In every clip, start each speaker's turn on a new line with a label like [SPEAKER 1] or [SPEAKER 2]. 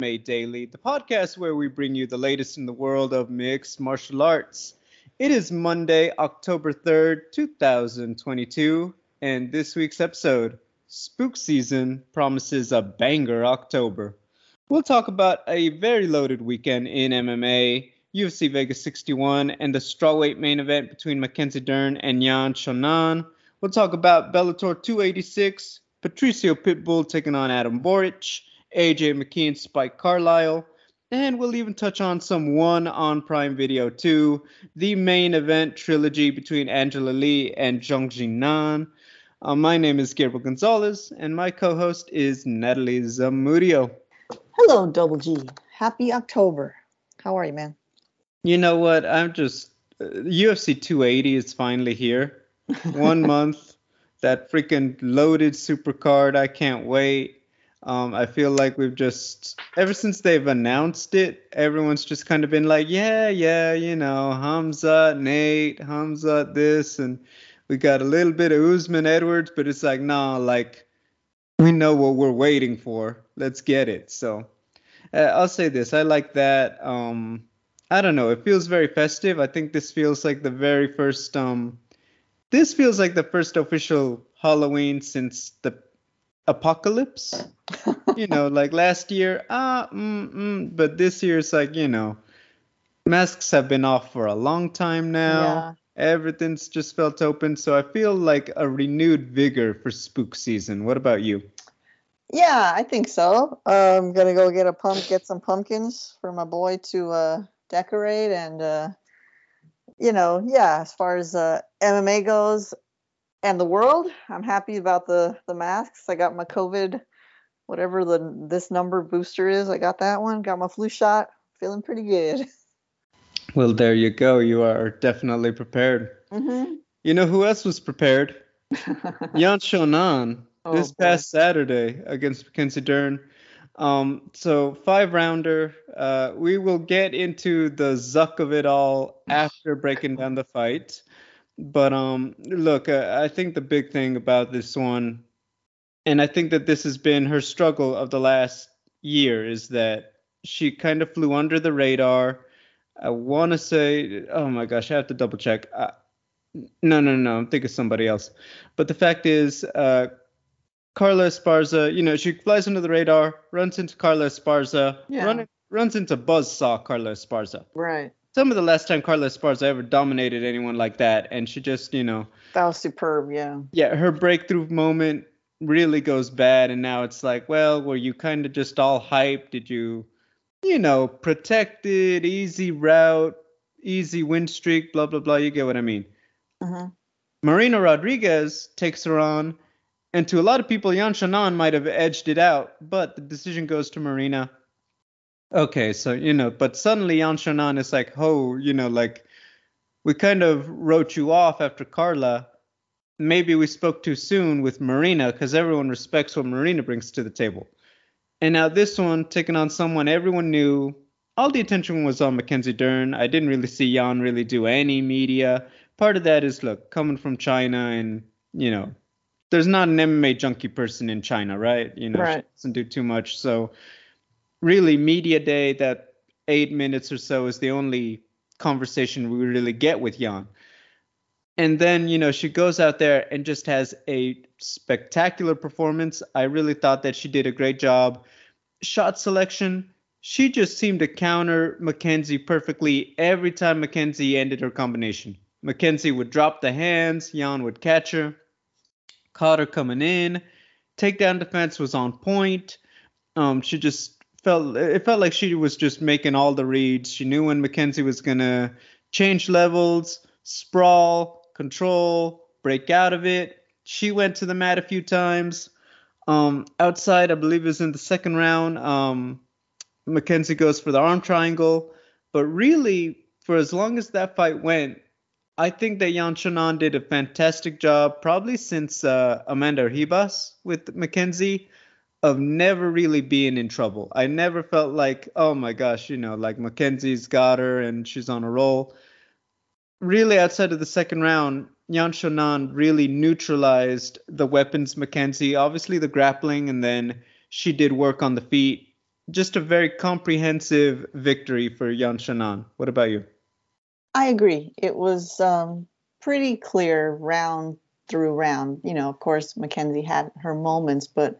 [SPEAKER 1] MMA Daily, the podcast where we bring you the latest in the world of mixed martial arts. It is Monday, October 3rd, 2022, and this week's episode, Spook Season, promises a banger October. We'll talk about a very loaded weekend in MMA, UFC Vegas 61, and the strawweight main event between Mackenzie Dern and Yan Xiaonan. We'll talk about Bellator 286, Patricio Pitbull taking on Adam Borics, AJ McKee, Spike Carlyle. And we'll even touch on some one on Prime Video 2, the main event trilogy between Angela Lee and Xiong Jing Nan. Uh, my name is Gabriel Gonzalez, and my co host is Natalie Zamudio.
[SPEAKER 2] Hello, Double G. Happy October. How are you, man?
[SPEAKER 1] You know what? I'm just. Uh, UFC 280 is finally here. One month. That freaking loaded super card. I can't wait. Um, I feel like we've just ever since they've announced it, everyone's just kind of been like, yeah, yeah, you know, Hamza, Nate, Hamza, this, and we got a little bit of Usman Edwards, but it's like, nah, like we know what we're waiting for. Let's get it. So uh, I'll say this: I like that. Um, I don't know. It feels very festive. I think this feels like the very first. Um, this feels like the first official Halloween since the apocalypse. you know, like last year, ah, mm, mm, but this year it's like, you know, masks have been off for a long time now. Yeah. Everything's just felt open, so I feel like a renewed vigor for spook season. What about you?
[SPEAKER 2] Yeah, I think so. Uh, I'm gonna go get a pump, get some pumpkins for my boy to uh, decorate, and uh, you know, yeah. As far as uh, MMA goes, and the world. I'm happy about the the masks. I got my COVID, whatever the this number booster is. I got that one. Got my flu shot. Feeling pretty good.
[SPEAKER 1] Well, there you go. You are definitely prepared.
[SPEAKER 2] Mm-hmm.
[SPEAKER 1] You know who else was prepared? Yan Xiaonan oh, this boy. past Saturday against Mackenzie Dern. Um, so five rounder. Uh, we will get into the zuck of it all after breaking down the fight. But um, look, uh, I think the big thing about this one, and I think that this has been her struggle of the last year, is that she kind of flew under the radar. I want to say, oh my gosh, I have to double check. Uh, no, no, no, I'm thinking somebody else. But the fact is, uh, Carla Esparza, you know, she flies under the radar, runs into Carla Esparza, yeah. run, runs into Buzzsaw Carla Esparza.
[SPEAKER 2] Right
[SPEAKER 1] some of the last time Carla Esparza ever dominated anyone like that, and she just, you know,
[SPEAKER 2] that was superb. Yeah.
[SPEAKER 1] Yeah, her breakthrough moment really goes bad, and now it's like, well, were you kind of just all hyped? Did you, you know, protected, easy route, easy win streak, blah blah blah. You get what I mean?
[SPEAKER 2] Mm-hmm.
[SPEAKER 1] Marina Rodriguez takes her on, and to a lot of people, Yan Xiaonan might have edged it out, but the decision goes to Marina. Okay, so you know, but suddenly Yan Xiaonan is like, oh, you know, like we kind of wrote you off after Carla. Maybe we spoke too soon with Marina because everyone respects what Marina brings to the table. And now this one taking on someone everyone knew. All the attention was on Mackenzie Dern. I didn't really see Yan really do any media. Part of that is look, coming from China and you know, there's not an MMA junkie person in China, right? You know,
[SPEAKER 2] right.
[SPEAKER 1] doesn't do too much. So really media day that eight minutes or so is the only conversation we really get with Yan. And then, you know, she goes out there and just has a spectacular performance. I really thought that she did a great job. Shot selection, she just seemed to counter Mackenzie perfectly every time Mackenzie ended her combination. Mackenzie would drop the hands, Yan would catch her, caught her coming in. Takedown defense was on point. Um, she just felt it felt like she was just making all the reads. She knew when Mackenzie was gonna change levels, sprawl, control, break out of it. She went to the mat a few times. Um, outside, I believe it was in the second round. Um, Mackenzie goes for the arm triangle, but really, for as long as that fight went, I think that Yan Xiaonan did a fantastic job, probably since uh, Amanda Ribas with Mackenzie of never really being in trouble. I never felt like, oh my gosh, you know, like Mackenzie's got her and she's on a roll. Really, outside of the second round, Yan Xiaonan really neutralized the weapons Mackenzie. Obviously, the grappling, and then she did work on the feet. just a very comprehensive victory for Yan Xiaonan. What about you?
[SPEAKER 2] I agree. It was um, pretty clear round through round. You know, of course, Mackenzie had her moments, but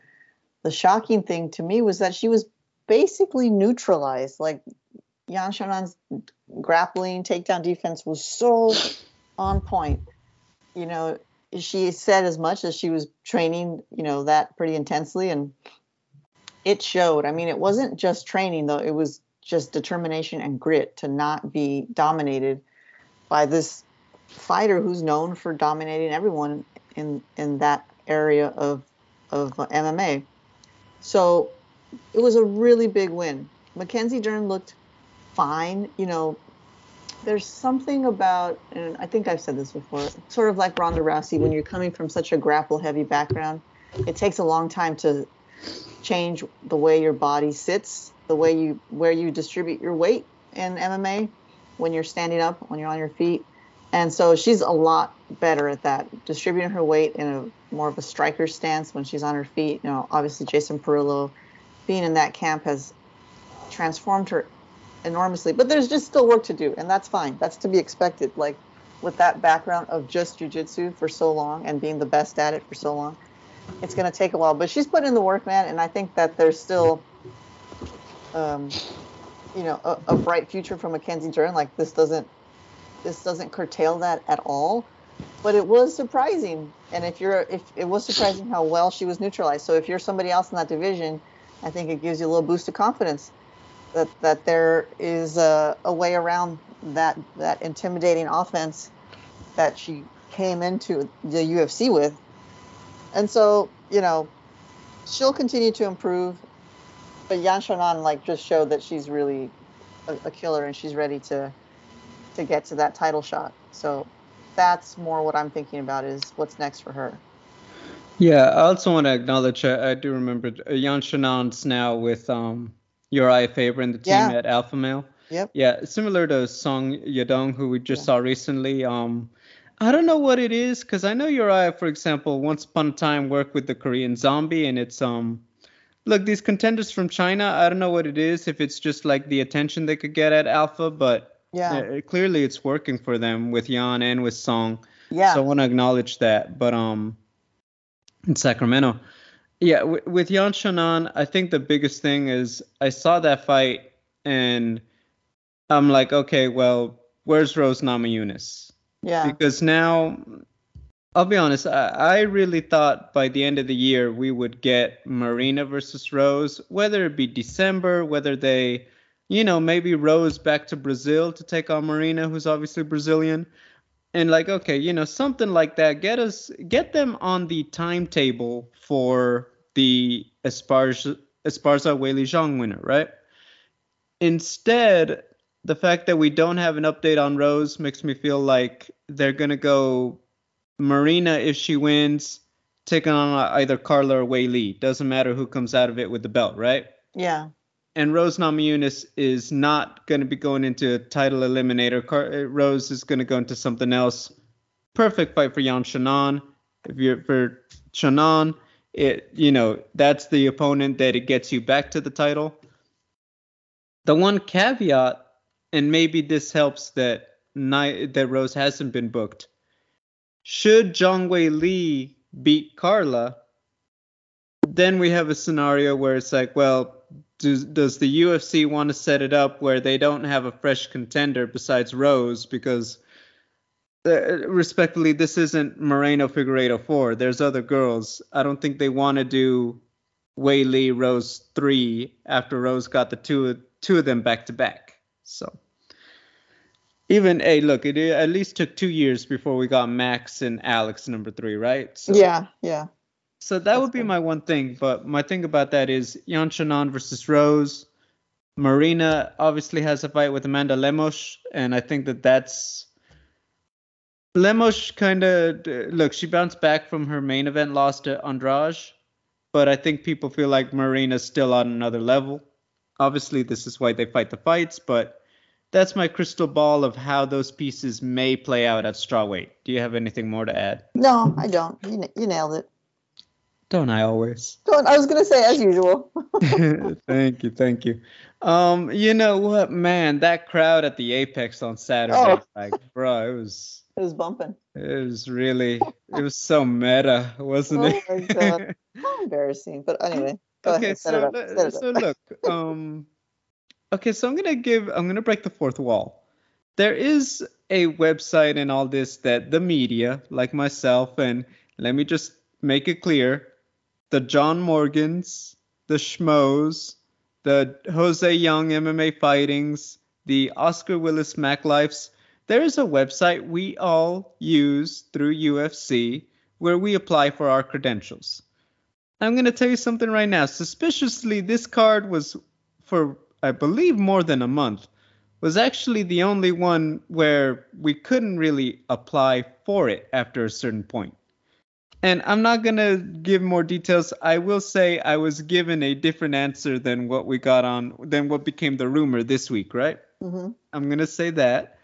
[SPEAKER 2] the shocking thing to me was that she was basically neutralized. Like Yan Xiaonan's grappling takedown defense was so on point. You know, she said as much as she was training, you know, that pretty intensely and it showed. I mean, it wasn't just training though, it was just determination and grit to not be dominated by this fighter who's known for dominating everyone in in that area of of MMA. So it was a really big win. Mackenzie Dern looked fine. You know, there's something about, and I think I've said this before, sort of like Ronda Rousey, when you're coming from such a grapple heavy background, it takes a long time to change the way your body sits, the way you where you distribute your weight in MMA when you're standing up, when you're on your feet. And so she's a lot better at that, distributing her weight in a more of a striker stance when she's on her feet. You know, obviously Jason Parillo being in that camp has transformed her enormously. But there's just still work to do, and that's fine. That's to be expected. Like with that background of just jujitsu for so long and being the best at it for so long, it's going to take a while. But she's put in the work, man, and I think that there's still, um, you know, a, a bright future for Mackenzie Dern. Like this doesn't this doesn't curtail that at all. But it was surprising, and if you're if it was surprising how well she was neutralized. So if you're somebody else in that division, I think it gives you a little boost of confidence that that there is a, a way around that that intimidating offense that she came into the UFC with. And so, you know, she'll continue to improve. But Yan Xiaonan like just showed that she's really a, a, killer and she's ready to to get to that title shot. So that's more what I'm thinking about is what's next for her.
[SPEAKER 1] Yeah, I also want to acknowledge I, I do remember uh, Yan now with um Uriah Faber and the team yeah. at Alpha Male.
[SPEAKER 2] Yep.
[SPEAKER 1] Yeah, similar to Song Yadong, who we just yeah. saw recently. Um, I don't know what it is because I know Uriah, for example, once upon a time worked with the Korean Zombie, and it's um, look these contenders from China. I don't know what it is. If it's just like the attention they could get at Alpha, but
[SPEAKER 2] yeah, uh,
[SPEAKER 1] clearly it's working for them with Yan and with Song.
[SPEAKER 2] Yeah.
[SPEAKER 1] So I want to acknowledge that. But um, in Sacramento. Yeah, w- with Yan Xiaonan, I think the biggest thing is I saw that fight and I'm like, okay, well, where's Rose Namajunas?
[SPEAKER 2] Yeah.
[SPEAKER 1] Because now, I'll be honest, I, I really thought by the end of the year we would get Marina versus Rose, whether it be December, whether they, you know, maybe Rose back to Brazil to take on Marina, who's obviously Brazilian. And like okay you know something like that. Get us get them on the timetable for the Esparza Weili Zhang winner right? Instead the fact that we don't have an update on Rose makes me feel like they're gonna go Marina if she wins taking on either Carla or Weili doesn't matter who comes out of it with the belt right?
[SPEAKER 2] Yeah
[SPEAKER 1] and Rose Namajunas is not going to be going into a title eliminator. Car- uh, Rose is going to go into something else. Perfect fight for Yan Xiaonan. If you're for Xiaonan, it you know that's the opponent that it gets you back to the title. The one caveat, and maybe this helps that that Rose hasn't been booked. Should Zhang Wei Li beat Carla, then we have a scenario where it's like, well, does, does the UFC want to set it up where they don't have a fresh contender besides Rose? Because, uh, respectfully, this isn't Moreno Figueiredo 4. There's other girls. I don't think they want to do Weili Rose 3 after Rose got the two, two of them back to back. So. Even hey, look, it at least took two years before we got Max and Alex number three, right?
[SPEAKER 2] So, yeah, yeah.
[SPEAKER 1] So that That's would be cool. my one thing, but my thing about that is Yan Xiaonan versus Rose. Marina obviously has a fight with Amanda Lemos, and I think that that's Lemos kind of look. She bounced back from her main event loss to Andrade, but I think people feel like Marina's still on another level. Obviously, this is why they fight the fights, but that's my crystal ball of how those pieces may play out at strawweight. Do you have anything more to add?
[SPEAKER 2] No, I don't. You, you nailed it.
[SPEAKER 1] Don't I always?
[SPEAKER 2] Don't, I was gonna say as usual.
[SPEAKER 1] thank you, thank you. Um, you know what, man? That crowd at the Apex on Saturday,
[SPEAKER 2] Oh.
[SPEAKER 1] like, bro, it was,
[SPEAKER 2] it was bumping.
[SPEAKER 1] it was really, it was so meta, wasn't
[SPEAKER 2] Oh
[SPEAKER 1] it?
[SPEAKER 2] How embarrassing. But anyway, go
[SPEAKER 1] okay,
[SPEAKER 2] ahead.
[SPEAKER 1] So
[SPEAKER 2] it up.
[SPEAKER 1] le-
[SPEAKER 2] Set it
[SPEAKER 1] so look, um, okay, so I'm gonna give, I'm gonna break the fourth wall. There is a website and all this that the media, like myself, and let me just make it clear, the John Morgans, the Schmoes, the Jose Young MMA fightings, the Oscar Willis Mac Lifes. There is a website we all use through UFC where we apply for our credentials. I'm going to tell you something right now. Suspiciously, this card was for, I believe, more than a month. Was actually the only one where we couldn't really apply for it after a certain point. And I'm not going to give more details. I will say I was given a different answer than what we got on, than what became the rumor this week, right?
[SPEAKER 2] Mhm.
[SPEAKER 1] I'm gonna say that.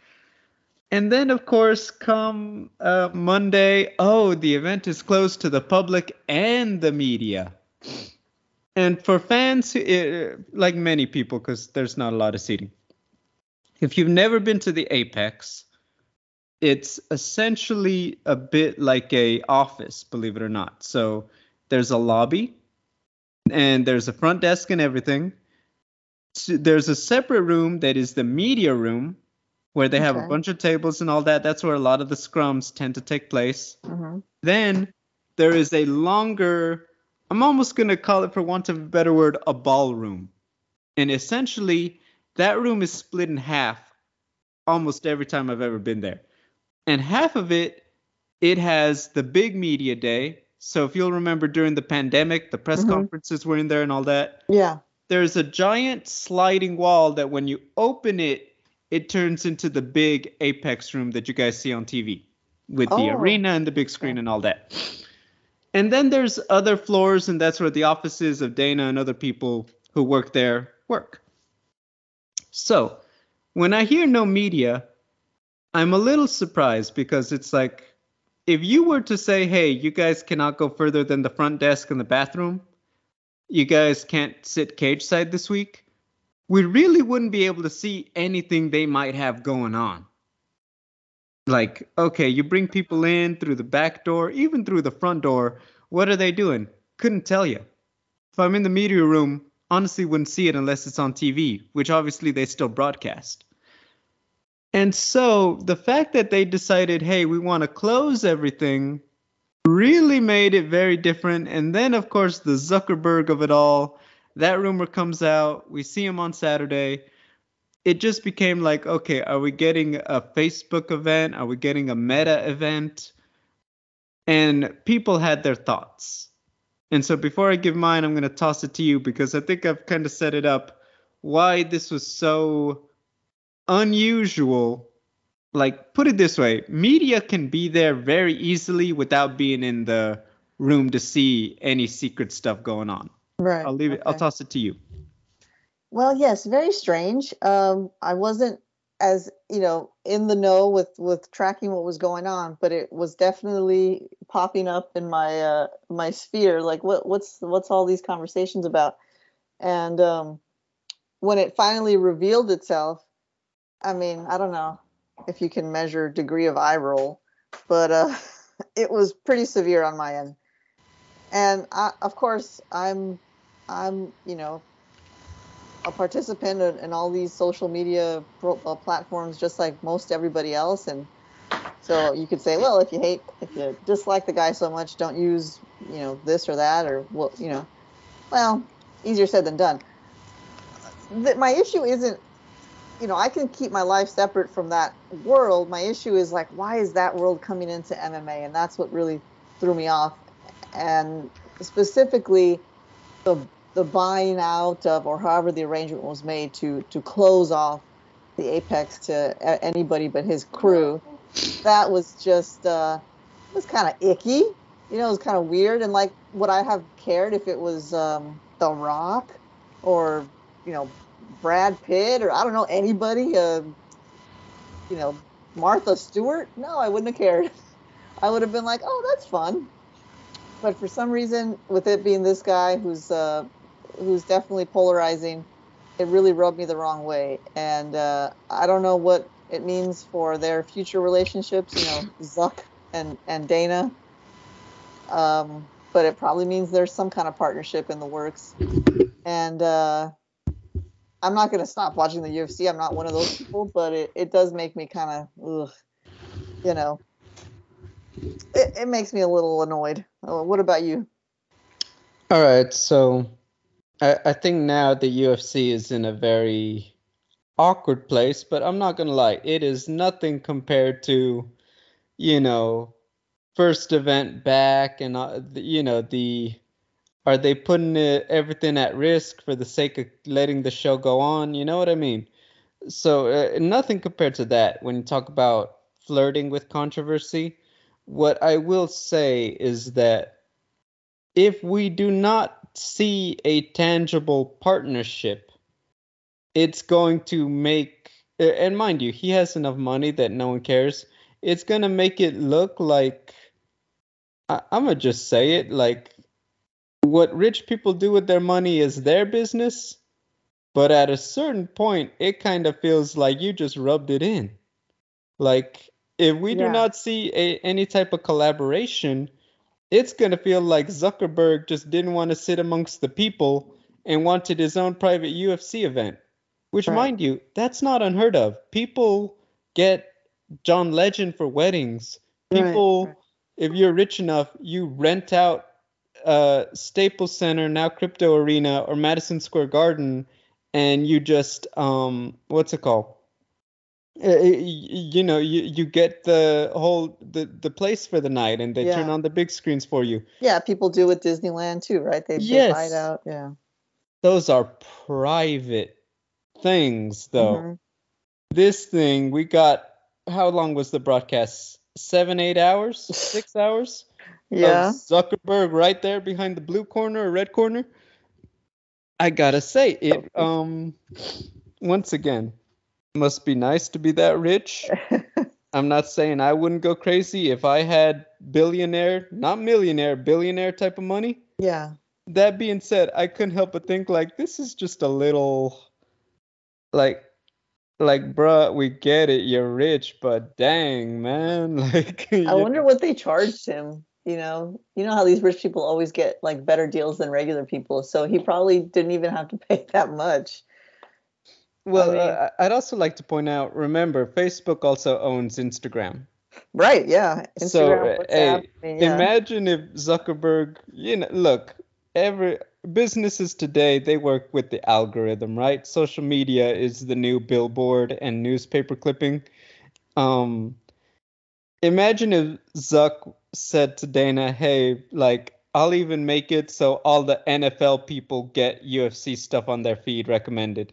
[SPEAKER 1] And then, of course, come uh, Monday, oh, the event is closed to the public and the media. And for fans, uh, like many people, because there's not a lot of seating, if you've never been to the Apex, it's essentially a bit like a office, believe it or not. So there's a lobby, and there's a front desk and everything s- there's a separate room that is the media room where they have a bunch of tables and all that. That's where a lot of the scrums tend to take place.
[SPEAKER 2] Mhm.
[SPEAKER 1] Then there is a longer, I'm almost going to call it, for want of a better word, a ballroom. And essentially, that room is split in half almost every time I've ever been there. And half of it, it has the big media day. So if you'll remember during the pandemic, the press
[SPEAKER 2] Mhm.
[SPEAKER 1] conferences were in there and all that
[SPEAKER 2] Yeah.
[SPEAKER 1] there's a giant sliding wall that when you open it, it turns into the big Apex room that you guys see on TV with the
[SPEAKER 2] Oh.
[SPEAKER 1] arena and the big screen and all that. And then there's other floors, and that's where the offices of Dana and other people who work there work. So when I hear no media, I'm a little surprised because it's like if you were to say, hey, you guys cannot go further than the front desk and the bathroom, you guys can't sit cage side this week, we really wouldn't be able to see anything they might have going on. Like, okay, you bring people in through the back door, even through the front door. What are they doing? Couldn't tell you. If I'm in the media room, honestly wouldn't see it unless it's on TV, which obviously they still broadcast. And so the fact that they decided, hey, we want to close everything really made it very different. And then, of course, the Zuckerberg of it all, that rumor comes out. We see him on Saturday. It just became like, okay, are we getting a Facebook event? Are we getting a meta event? And people had their thoughts. And so before I give mine, I'm going to toss it to you because I think I've kind of set it up why this was so unusual like put it this way media can be there very easily without being in the room to see any secret stuff going on
[SPEAKER 2] Right.
[SPEAKER 1] i'll leave it i'll toss it to you
[SPEAKER 2] Well, yes, very strange. Um, I wasn't as you know in the know with with tracking what was going on, but it was definitely popping up in my uh, my sphere. Like, what what's what's all these conversations about? And um, when it finally revealed itself, I mean, I don't know if you can measure degree of eye roll, but uh, it was pretty severe on my end. And I, of course, I'm I'm you know a participant in, in all these social media pro, uh, platforms just like most everybody else. And so you could say well if you hate if you dislike the guy so much don't use you know this or that or well you know. Well easier said than done. The, my issue isn't you know i can keep my life separate from that world. My issue is like why is that world coming into mma and that's what really threw me off. And specifically the the buying out of or however the arrangement was made to to close off the apex to anybody but his crew that was just uh was kind of icky. You know it was kind of weird. And like would i have cared if it was um the rock or you know brad pitt or i don't know anybody uh you know martha stewart no i wouldn't have cared i would have been like oh that's fun but for some reason, with it being this guy who's uh, who's definitely polarizing, it really rubbed me the wrong way. And uh, I don't know what it means for their future relationships. You know, Zuck and and Dana. Um, but it probably means there's some kind of partnership in the works. And uh, I'm not to stop watching the UFC. I'm not one of those people, but it, it does make me kind of, you know, it, it makes me a little annoyed. Uh, what about you?
[SPEAKER 1] All right, so I, I think now the UFC is in a very awkward place, but I'm not gonna lie, it is nothing compared to, you know, first event back and uh, you know the are they putting it, everything at risk for the sake of letting the show go on? You know what i mean? So uh, nothing compared to that when you talk about flirting with controversy. What i will say is that if we do not see a tangible partnership it's going to make and mind you he has enough money that no one cares. It's going to make it look like I, I'm gonna just say it like what rich people do with their money is their business, but at a certain point, it kind of feels like you just rubbed it in. Like if we yeah. do not see a, any type of collaboration, it's gonna feel like Zuckerberg just didn't want to sit amongst the people and wanted his own private UFC event. Which, right. mind you, that's not unheard of. People get John Legend for weddings. People right if you're rich enough, you rent out uh, Staples Center, now Crypto Arena, or Madison Square Garden, and you just um, what's it called? Uh, you know, you, you get the whole the, the place for the night, and they yeah. turn on the big screens for you.
[SPEAKER 2] Yeah, people do with Disneyland too, right? They, yes. they it out. Yeah.
[SPEAKER 1] Those are private things, though. Mm-hmm. This thing, we got. How long was the broadcast? seven, eight hours, six hours.
[SPEAKER 2] Yeah.
[SPEAKER 1] Zuckerberg right there behind the blue corner or red corner. I gotta say it. Um, once again, must be nice to be that rich. I'm not saying I wouldn't go crazy if I had billionaire, not millionaire, billionaire type of money.
[SPEAKER 2] Yeah.
[SPEAKER 1] That being said, I couldn't help but think like this is just a little like like bruh we get it you're rich but dang man like
[SPEAKER 2] i wonder what they charged him you know you know how these rich people always get like better deals than regular people so he probably didn't even have to pay that much.
[SPEAKER 1] Well I mean, uh, i'd also like to point out remember facebook also owns instagram.
[SPEAKER 2] Right yeah
[SPEAKER 1] instagram, so hey, yeah. imagine if zuckerberg you know look every businesses today they work with the algorithm right? Social media is the new billboard and newspaper clipping. Um imagine if zuck said to dana hey like i'll even make it so all the nfl people get ufc stuff on their feed recommended.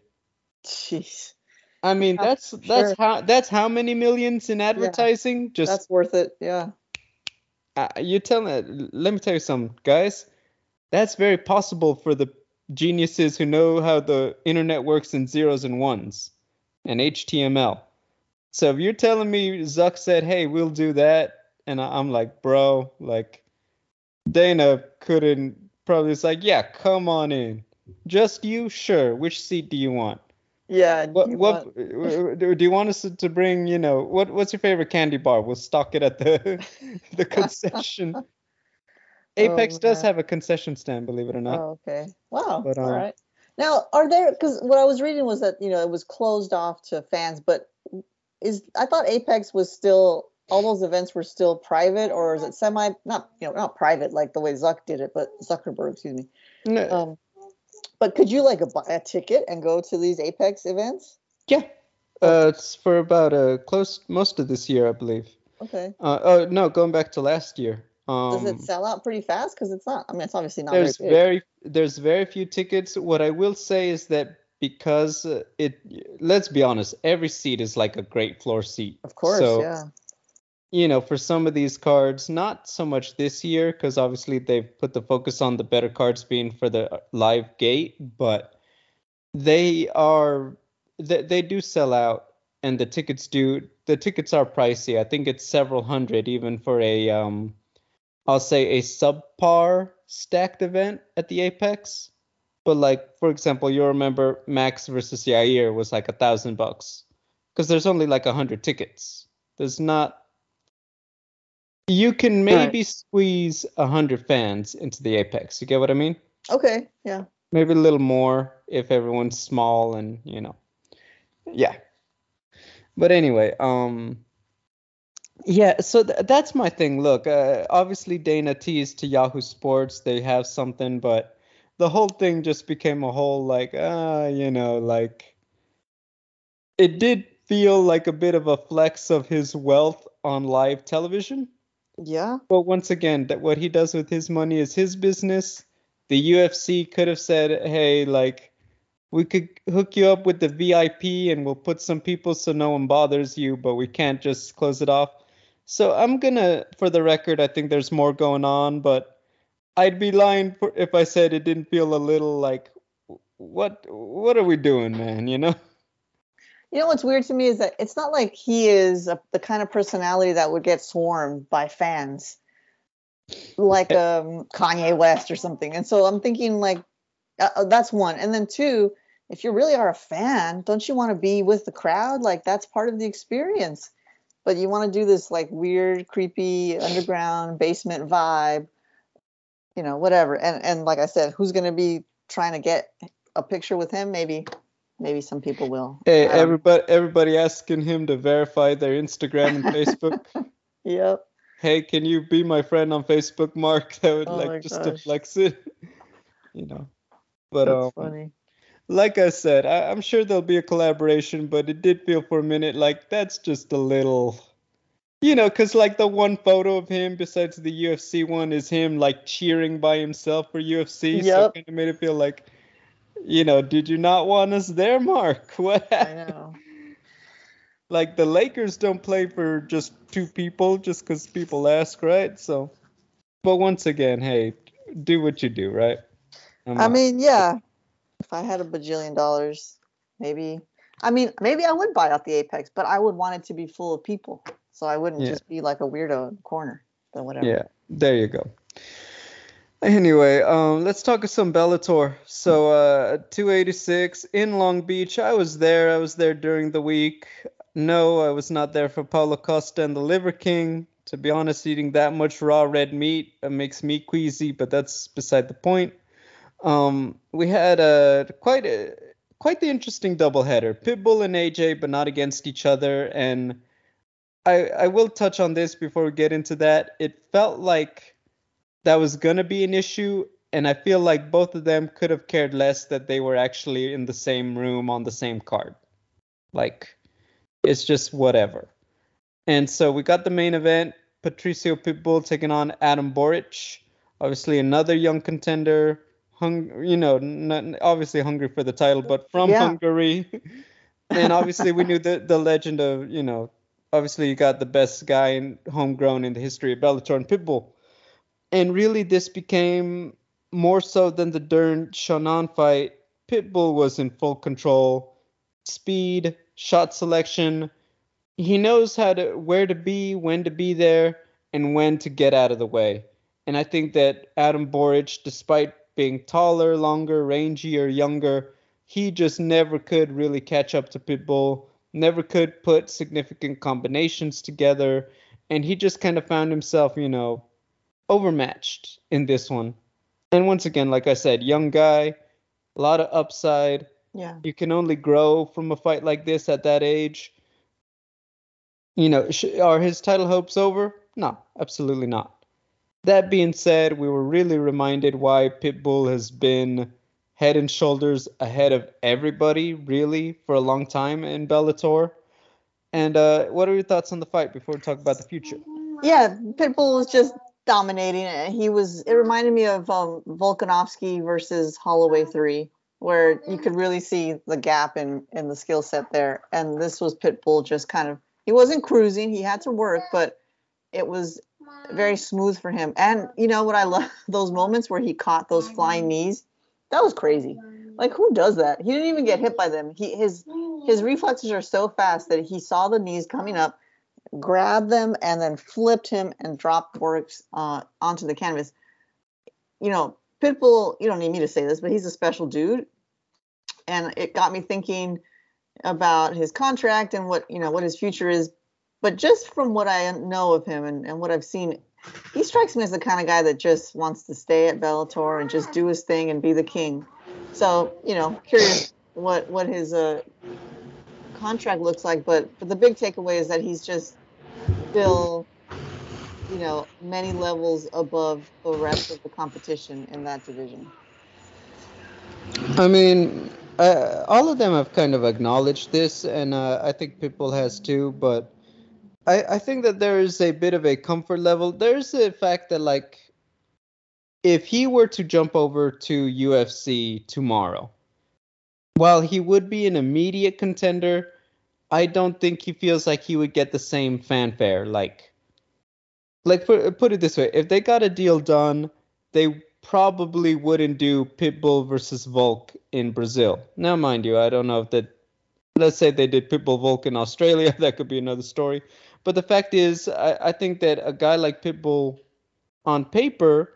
[SPEAKER 2] Jeez.
[SPEAKER 1] I mean yeah, that's that's sure. how that's how many millions in advertising?
[SPEAKER 2] Yeah,
[SPEAKER 1] just
[SPEAKER 2] that's worth it yeah.
[SPEAKER 1] Uh, you tell me let me tell you something guys. That's very possible for the geniuses who know how the internet works in zeros and ones and HTML. So if you're telling me Zuck said, "Hey, we'll do that," and I'm like, "Bro, like Dana couldn't probably it's like, "Yeah, come on in. Just you, sure. Which seat do you want?"
[SPEAKER 2] Yeah.
[SPEAKER 1] What what want... Uh, uh, uh, do you want us to bring? You know, what what's your favorite candy bar? We'll stock it at the the concession. Apex oh, does have a concession stand, believe it or not.
[SPEAKER 2] Oh, okay. Wow. But, um, All right. Now, are there? Because what I was reading was that you know it was closed off to fans, but is I thought Apex was still all those events were still private, or is it semi not you know not private like the way Zuck did it, but Zuckerberg, excuse me. No. Um, but could you like buy a ticket and go to these Apex events?
[SPEAKER 1] Yeah. Uh, it's for about uh close most of this year, I believe.
[SPEAKER 2] Okay.
[SPEAKER 1] Uh, oh no, going back to last year.
[SPEAKER 2] Um, Does it um, sell out pretty fast? Because it's not. I mean, it's obviously not.
[SPEAKER 1] There's
[SPEAKER 2] very,
[SPEAKER 1] very, there's very few tickets. What I will say is that because it, let's be honest, every seat is like a great floor seat.
[SPEAKER 2] Of course, so, yeah.
[SPEAKER 1] You know, for some of these cards, not so much this year because obviously they've put the focus on the better cards being for the live gate, but they are they, they do sell out and the tickets do the tickets are pricey. I think it's several hundred even for a um I'll say a subpar stacked event at the Apex. But like for example, you remember Max versus Yair was like a thousand bucks because there's only like a hundred tickets. There's not. You can maybe
[SPEAKER 2] Right.
[SPEAKER 1] squeeze a hundred fans into the Apex. You get what I mean?
[SPEAKER 2] Okay, yeah.
[SPEAKER 1] Maybe a little more if everyone's small and you know. Yeah. But anyway, um. Yeah, so th- that's my thing. Look, uh, obviously Dana teased to Yahoo Sports they have something, but the whole thing just became a whole like, ah, you know, like it did feel like a bit of a flex of his wealth on live television.
[SPEAKER 2] Yeah.
[SPEAKER 1] But once again, that what he does with his money is his business. The UFC could have said, "Hey, like we could hook you up with the VIP and we'll put some people so no one bothers you, but we can't just close it off." So I'm gonna, for the record, I think there's more going on, but I'd be lying for, if I said it didn't feel a little like, what, what are we doing, man? You know?
[SPEAKER 2] You know what's weird to me is that it's not like he is a, the kind of personality that would get swarmed by fans, like um, Kanye West or something. And so I'm thinking like uh, uh, that's one. And then two, if you really are a fan, don't you want to be with the crowd? Like that's part of the experience. But you want to do this like weird, creepy underground basement vibe, you know, whatever. And and like I said, who's going to be trying to get a picture with him? Maybe maybe some people will.
[SPEAKER 1] Hey,
[SPEAKER 2] don't-
[SPEAKER 1] everybody, everybody asking him to verify their Instagram and Facebook.
[SPEAKER 2] Yep.
[SPEAKER 1] hey, can you be my friend on Facebook, Mark? That would
[SPEAKER 2] Oh
[SPEAKER 1] like just to flex it, you know. But
[SPEAKER 2] That's
[SPEAKER 1] um,
[SPEAKER 2] funny.
[SPEAKER 1] like I said, I, I'm sure there'll be a collaboration, but it did feel for a minute like that's just a little, you know, because like the one photo of him besides the UFC one is him like cheering by himself for UFC. So it kind of made it feel like, you know, did you not want us there, Mark? What
[SPEAKER 2] I know.
[SPEAKER 1] Like the Lakers don't play for just two people just because people ask, right? So, but once again, hey, do what you do, right? I'm
[SPEAKER 2] I
[SPEAKER 1] not-
[SPEAKER 2] mean, yeah. If I had a bajillion dollars, maybe. I mean, maybe I would buy out the Apex, but I would want it to be full of people, so I wouldn't
[SPEAKER 1] Yeah.
[SPEAKER 2] just be like a weirdo in the corner. But whatever.
[SPEAKER 1] Yeah, there you go. Anyway, um, let's talk some Bellator. So, uh, 286 in Long Beach. I was there. I was there during the week. No, I was not there for Paulo Costa and the Liver King. To be honest, eating that much raw red meat uh, makes me queasy, but that's beside the point. Um, we had a quite a quite the interesting doubleheader. Pitbull and AJ, but not against each other. And I I will touch on this before we get into that. It felt like that was gonna be an issue, and I feel like both of them could have cared less that they were actually in the same room on the same card. Like, it's just whatever. And so we got the main event: Patricio Pitbull taking on Adam Borics. Obviously, another young contender. Hung, you know, not, obviously hungry for the title, but from
[SPEAKER 2] Yeah.
[SPEAKER 1] Hungary. and obviously, we knew the the legend of, you know, obviously you got the best guy in homegrown in the history of Bellator and Pitbull. And really, this became more so than the Dern Xiaonan fight. Pitbull was in full control, speed, shot selection. He knows how to where to be, when to be there, and when to get out of the way. And I think that Adam Borics, despite being taller, longer, rangier, younger, he just never could really catch up to Pitbull. Never could put significant combinations together, and he just kind of found himself, you know, overmatched in this one. And once again, like I said, young guy, a lot of upside.
[SPEAKER 2] Yeah.
[SPEAKER 1] You can only grow from a fight like this at that age. You know, sh- are his title hopes over? No, absolutely not. That being said, we were really reminded why Pitbull has been head and shoulders ahead of everybody, really, for a long time in Bellator. And uh, what are your thoughts on the fight before we talk about the future?
[SPEAKER 2] Yeah, Pitbull was just dominating. He was. It reminded me of um, Volkanovski versus Holloway three, where you could really see the gap in in the skill set there. And this was Pitbull just kind of. He wasn't cruising. He had to work, but it was very smooth for him. And you know what I love those moments where he caught those flying knees. That was crazy. Like who does that? He didn't even get hit by them. He his his reflexes are so fast that he saw the knees coming up, grabbed them and then flipped him and dropped Borics uh, onto the canvas. You know, Pitbull, you don't need me to say this, but he's a special dude. And it got me thinking about his contract and what, you know, what his future is. But just from what I know of him and, and what I've seen, he strikes me as the kind of guy that just wants to stay at Bellator and just do his thing and be the king. So, you know, curious what what his uh, contract looks like, but but the big takeaway is that he's just still, you know, many levels above the rest of the competition in that division.
[SPEAKER 1] I mean, uh, all of them have kind of acknowledged this, and uh, I think people has too. But I, I think that there is a bit of a comfort level. There's the fact that like, if he were to jump over to UFC tomorrow, while he would be an immediate contender, I don't think he feels like he would get the same fanfare. Like, like put, put it this way: if they got a deal done, they probably wouldn't do Pitbull versus Volk in Brazil. Now, mind you, I don't know if that. Let's say they did Pitbull Volk in Australia, that could be another story. But the fact is, I, I think that a guy like Pitbull, on paper,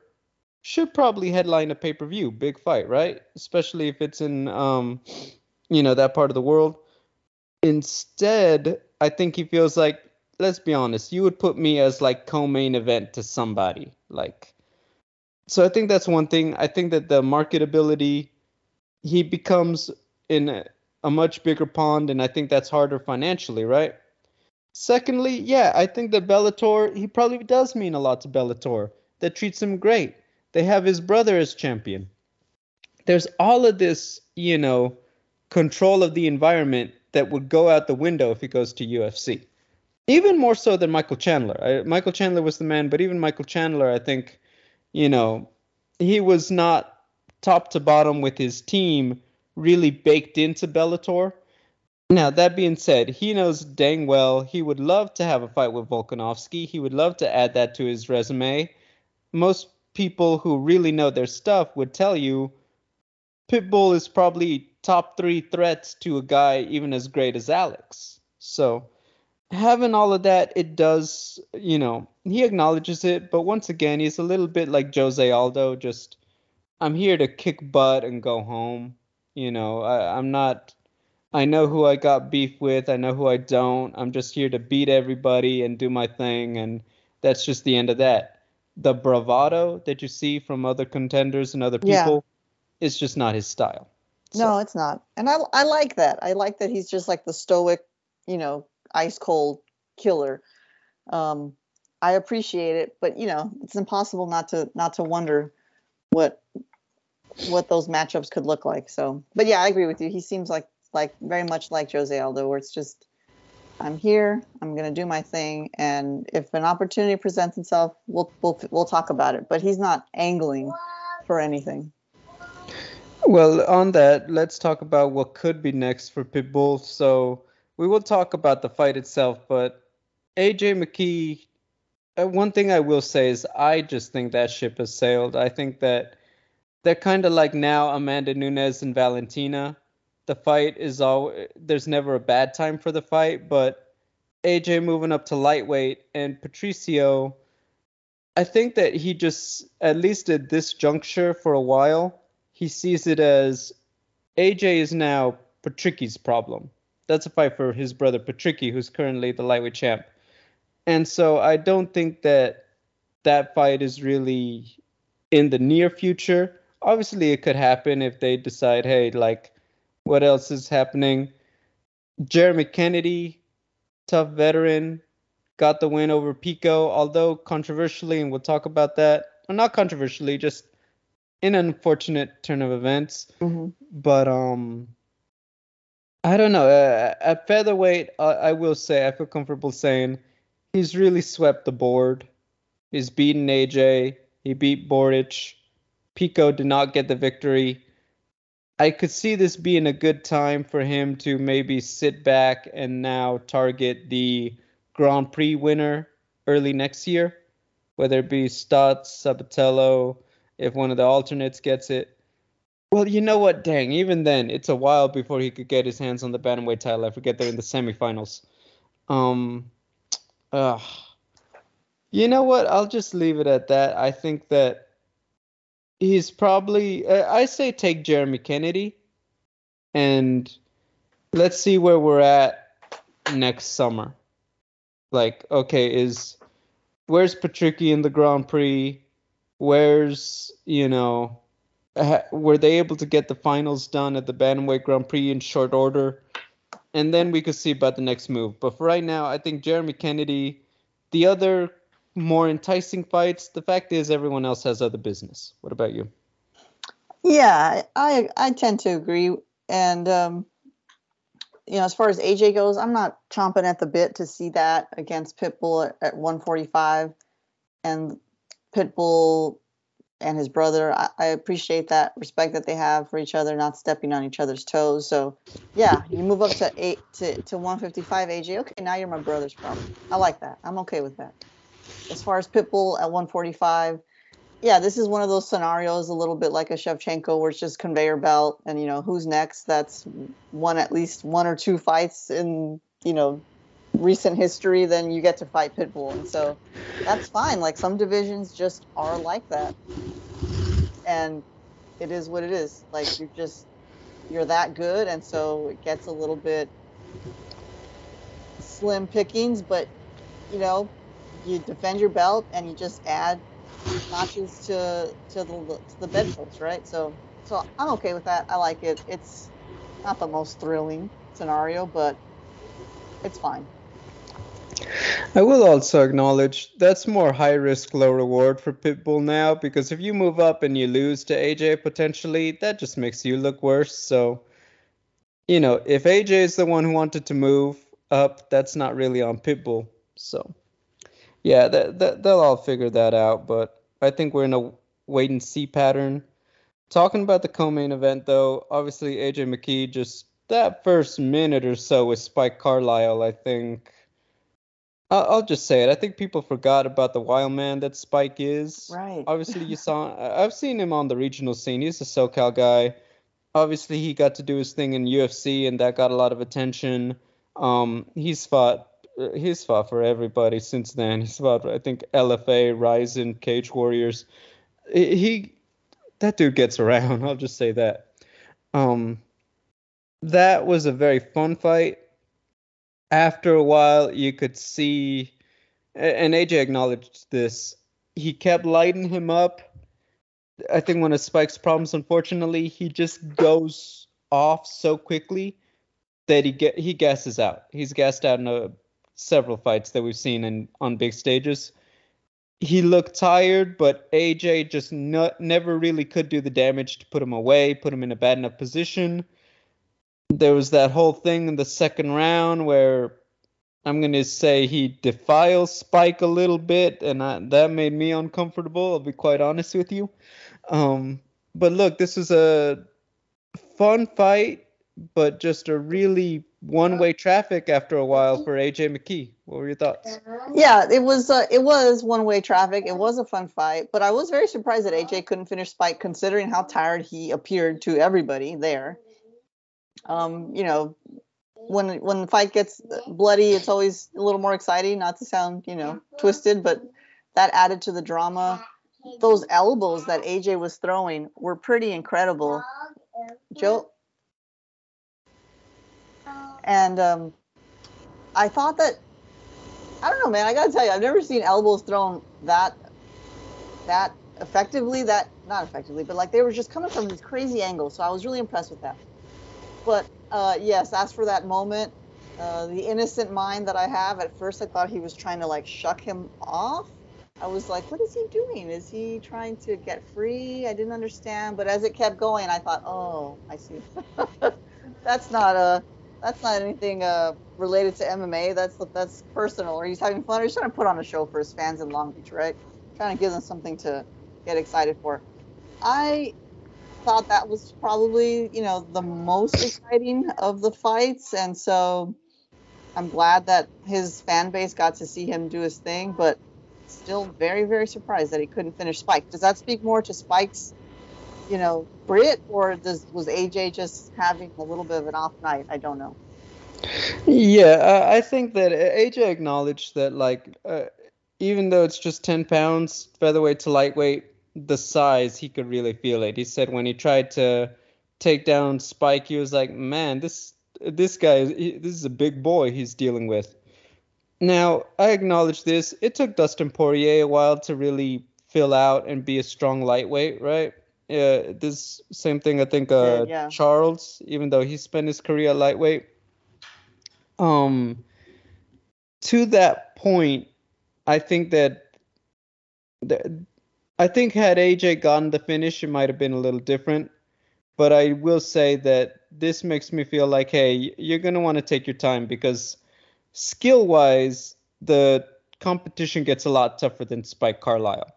[SPEAKER 1] should probably headline a pay per view, big fight, right? Especially if it's in, um, you know, that part of the world. Instead, I think he feels like, let's be honest, you would put me as like co-main event to somebody, like. So I think that's one thing. I think that the marketability, he becomes in a, a much bigger pond, and I think that's harder financially, right? Secondly, yeah, I think that Bellator, he probably does mean a lot to Bellator. That treats him great. They have his brother as champion. There's all of this, you know, control of the environment that would go out the window if he goes to UFC. Even more so than Michael Chandler. I, Michael Chandler was the man, but even Michael Chandler, I think, you know, he was not top to bottom with his team really baked into Bellator. Now, that being said, he knows dang well he would love to have a fight with Volkanovski. He would love to add that to his resume. Most people who really know their stuff would tell you Pitbull is probably top three threats to a guy even as great as Alex. So having all of that, it does, you know, he acknowledges it, but once again, he's a little bit like Jose Aldo, just I'm here to kick butt and go home. You know, I, I'm not I know who I got beef with, I know who I don't. I'm just here to beat everybody and do my thing and that's just the end of that the bravado that you see from other contenders and other people yeah. is just not his style.
[SPEAKER 2] So. No, it's not. And I I like that. I like that he's just like the stoic, you know, ice cold killer. Um I appreciate it, but you know, it's impossible not to not to wonder what what those matchups could look like. So, but yeah, I agree with you. He seems like like very much like Jose Aldo, where it's just I'm here. I'm to do my thing, and if an opportunity presents itself, we'll we'll we'll talk about it. But he's not angling for anything.
[SPEAKER 1] Well, on that, let's talk about what could be next for Pitbull. So we will talk about the fight itself, but AJ McKee. Uh, one thing I will say is I just think that ship has sailed. I think that they're kind of like now Amanda Nunes and Valentina the fight is all there's never a bad time for the fight, but AJ moving up to lightweight and Patricio, I think that he just at least at this juncture for a while, he sees it as AJ is now Patricky's problem. That's a fight for his brother Patricki, who's currently the lightweight champ. And so I don't think that that fight is really in the near future. Obviously, it could happen if they decide, hey, like what else is happening? Jeremy Kennedy, tough veteran, got the win over Pico, although controversially, and we'll talk about that. Well, not controversially, just an unfortunate turn of events. Mm-hmm. But um, I don't know. Uh, at featherweight, uh, I will say I feel comfortable saying he's really swept the board. He's beaten AJ. He beat Borics. Pico did not get the victory. I could see this being a good time for him to maybe sit back and now target the Grand Prix winner early next year, whether it be Stots, Sabatello, if one of the alternates gets it. Well, you know what? Dang, even then, it's a while before he could get his hands on the bantamweight title. I forget they're in the semifinals. Um, Ugh. You know what? I'll just leave it at that. I think that he's probably. Uh, I say take Jeremy Kennedy, and let's see where we're at next summer. Like, okay, is where's Patricky in the Grand Prix? Where's you know, ha- were they able to get the finals done at the Bantamweight Grand Prix in short order? And then we could see about the next move. But for right now, I think Jeremy Kennedy, the other more enticing fights. The fact is, everyone else has other business. What about you?
[SPEAKER 2] Yeah, I I tend to agree, and um, you know, as far as AJ goes, I'm not chomping at the bit to see that against Pitbull at, at 145, and Pitbull and his brother. I, I, appreciate that respect that they have for each other, not stepping on each other's toes. So, yeah, you move up to eight to, to 155 AJ. Okay, now you're my brother's problem. I like that. I'm okay with that. As far as Pitbull at 145, yeah, this is one of those scenarios, a little bit like a Shevchenko, where it's just conveyor belt, and you know who's next. That's one at least one or two fights in you know recent history. Then you get to fight Pitbull, and so that's fine. Like some divisions just are like that, and it is what it is. Like you're just you're that good, and so it gets a little bit slim pickings. But you know, you defend your belt and you just add notches to to the to the bedpost, right? So so I'm okay with that. I like it. It's not the most thrilling scenario, but it's fine.
[SPEAKER 1] I will also acknowledge that's more high risk, low reward for Pitbull now because if you move up and you lose to AJ potentially, that just makes you look worse. So, you know, if AJ is the one who wanted to move up, that's not really on Pitbull. So, yeah, that, that, they'll all figure that out. But I think we're in a wait and see pattern. Talking about the co-main event, though, obviously AJ McKee just that first minute or so with Spike Carlyle, I think. I'll, I'll just say it. I think people forgot about the wild man that Spike is.
[SPEAKER 2] Right.
[SPEAKER 1] Obviously, you saw. I've seen him on the regional scene. He's a SoCal guy. Obviously, he got to do his thing in UFC, and that got a lot of attention. Um, he's fought he's fought for everybody since then. He's fought, I think, LFA, Rizin, Cage Warriors. He, that dude gets around. I'll just say that. Um, that was a very fun fight. After a while, you could see, and AJ acknowledged this. He kept lighting him up. I think one of Spike's problems, unfortunately, he just goes off so quickly that he get he gasses out. He's gassed out in a several fights that we've seen in on big stages. He looked tired, but AJ just never really could do the damage to put him away, put him in a bad enough position. There was that whole thing in the second round where I'm going to say he defiles Spike a little bit, and I, that made me uncomfortable. I'll be quite honest with you. Um, but look, this is a fun fight, but just a really one way traffic after a while for AJ McKee. What were your thoughts?
[SPEAKER 2] Yeah, it was uh, it was one way traffic. It was a fun fight, but I was very surprised that AJ couldn't finish Spike considering how tired he appeared to everybody there. Um, you know, when when the fight gets bloody, it's always a little more exciting. Not to sound you know twisted, but that added to the drama. Those elbows that AJ was throwing were pretty incredible. Joe, and um, I thought that I don't know, man. I gotta tell you, I've never seen elbows thrown that that effectively. That not effectively, but like they were just coming from these crazy angles. So I was really impressed with that. But uh, yes, as for that moment, uh, the innocent mind that I have, at first I thought he was trying to like shuck him off. I was like, what is he doing? Is he trying to get free? I didn't understand. But as it kept going, I thought, oh, I see. That's not a that's not anything uh, related to MMA. That's that's personal. Or he's having fun. Or he's trying to put on a show for his fans in Long Beach, right? Trying to give them something to get excited for. I thought that was probably you know the most exciting of the fights, and so I'm glad that his fan base got to see him do his thing. But still very very surprised that he couldn't finish Spike. Does that speak more to Spike's you know, Brit, or does was AJ just having a little bit of an off night? I don't know.
[SPEAKER 1] Yeah, I think that AJ acknowledged that, like, uh, even though it's just 10 pounds, featherweight to lightweight, the size, he could really feel it. He said when he tried to take down Spike, he was like, man, this this guy, this is a big boy he's dealing with. Now, I acknowledge this. It took Dustin Poirier a while to really fill out and be a strong lightweight, right? Yeah, this same thing I think uh,
[SPEAKER 2] Yeah, yeah.
[SPEAKER 1] Charles, even though he spent his career lightweight. Um, to that point, I think that the, I think had AJ gotten the finish, it might have been a little different. But I will say that this makes me feel like, hey, you're gonna want to take your time because skill-wise, the competition gets a lot tougher than Spike Carlyle.